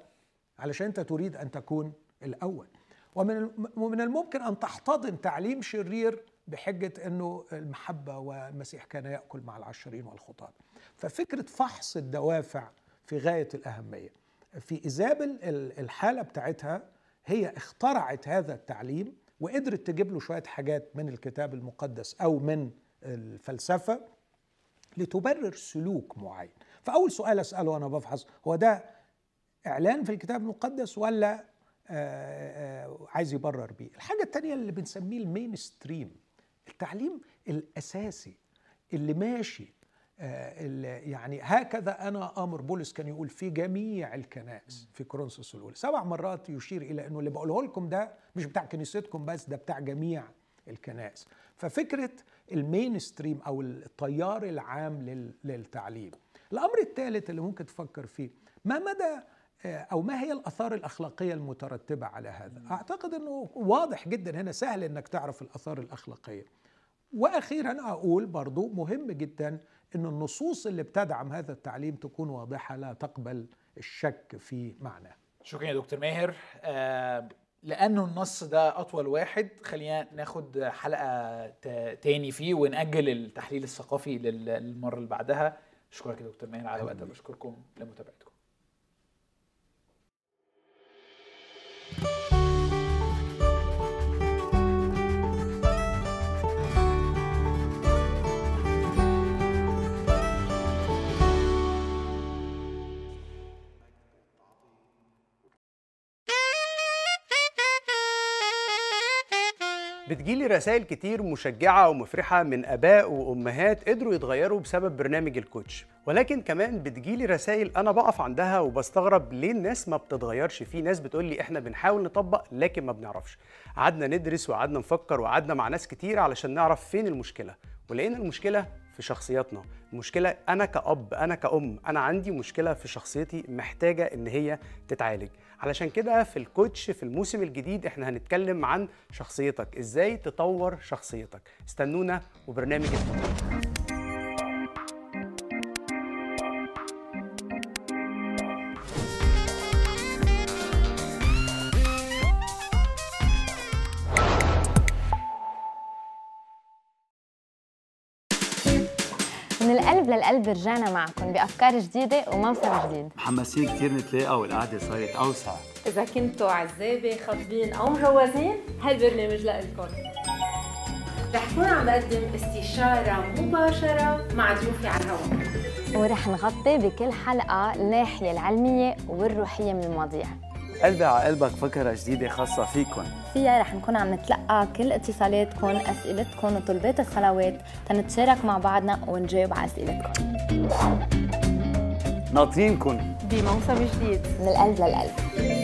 علشان أنت تريد أن تكون الأول. ومن ومن الممكن أن تحتضن تعليم شرير بحجة إنه المحبة والمسيح كان يأكل مع العشرين والخطاه ففكرة فحص الدوافع في غاية الأهمية في إيزابل ال- الحالة بتاعتها هي اخترعت هذا التعليم وقدرت تجيب له شوية حاجات من الكتاب المقدس أو من الفلسفة لتبرر سلوك معين. فأول سؤال أسأله وأنا بفحص هو ده إعلان في الكتاب المقدس ولا آه، آه، عايز يبرر بيه؟ الحاجة الثانية اللي بنسميه ال mainstream التعليم الأساسي اللي ماشي يعني هكذا أنا أمر بولس كان يقول في جميع الكنائس في كورنثوس الأولى. سبع مرات يشير إلى إنه اللي بقوله لكم ده مش بتاع كنيستكم بس ده بتاع جميع الكنائس. ففكرة ال mainstream أو التيار العام لل- للتعليم. الأمر الثالث اللي ممكن تفكر فيه ما مدى آه، أو ما هي الآثار الأخلاقية المترتبة على هذا؟ أعتقد إنه واضح جدا هنا سهل إنك تعرف الآثار الأخلاقية. وأخيرا أقول برضو مهم جدا إن النصوص اللي بتدعم هذا التعليم تكون واضحة لا تقبل الشك في معناه. شكرا يا دكتور ماهر. آه لأنه النص ده أطول واحد خلينا ناخد حلقة تا- تاني فيه ونأجل التحليل الثقافي لل- للمرة اللي بعدها. أشكرك يا دكتور ماهر على وقتك. بشكركم لمتابعتكم. بتجيلي رسائل كتير مشجعة ومفرحة من آباء وأمهات قدروا يتغيروا بسبب برنامج الكوتش. ولكن كمان بتجيلي رسائل أنا بقف عندها وبستغرب ليه الناس ما بتتغيرش. في ناس بتقول لي إحنا بنحاول نطبق لكن ما بنعرفش. قعدنا ندرس وقعدنا نفكر وقعدنا مع ناس كتير علشان نعرف فين المشكلة. ولقينا المشكلة في شخصياتنا. المشكلة أنا كأب أنا كأم أنا عندي مشكلة في شخصيتي محتاجة إن هي تتعالج. علشان كده في الكوتش في الموسم الجديد إحنا هنتكلم عن شخصيتك. إزاي تطور شخصيتك. استنونا وبرنامج التطور. للقلب رجعنا معكم بأفكار جديدة وموسم جديد. محمسين كتير نتلاقى والقعدة صارت أوسع. إذا كنتوا عزابة خاطبين أو مجوزين هالبرنامج لإلكم. رح كون عم بقدم استشارة مباشرة مع ضيوفي على الهواء. ورح نغطي بكل حلقة الناحية العلمية والروحية من المواضيع. قلبي على قلبك فكرة جديدة خاصة فيكن. فيها رح نكون عم نتلقى كل اتصالاتكم اسئلتكم وطلبات الصلوات. تنتشارك مع بعضنا ونجاوب على اسئلتكم ناطرينكن. بموسم جديد. من القلب للقلب.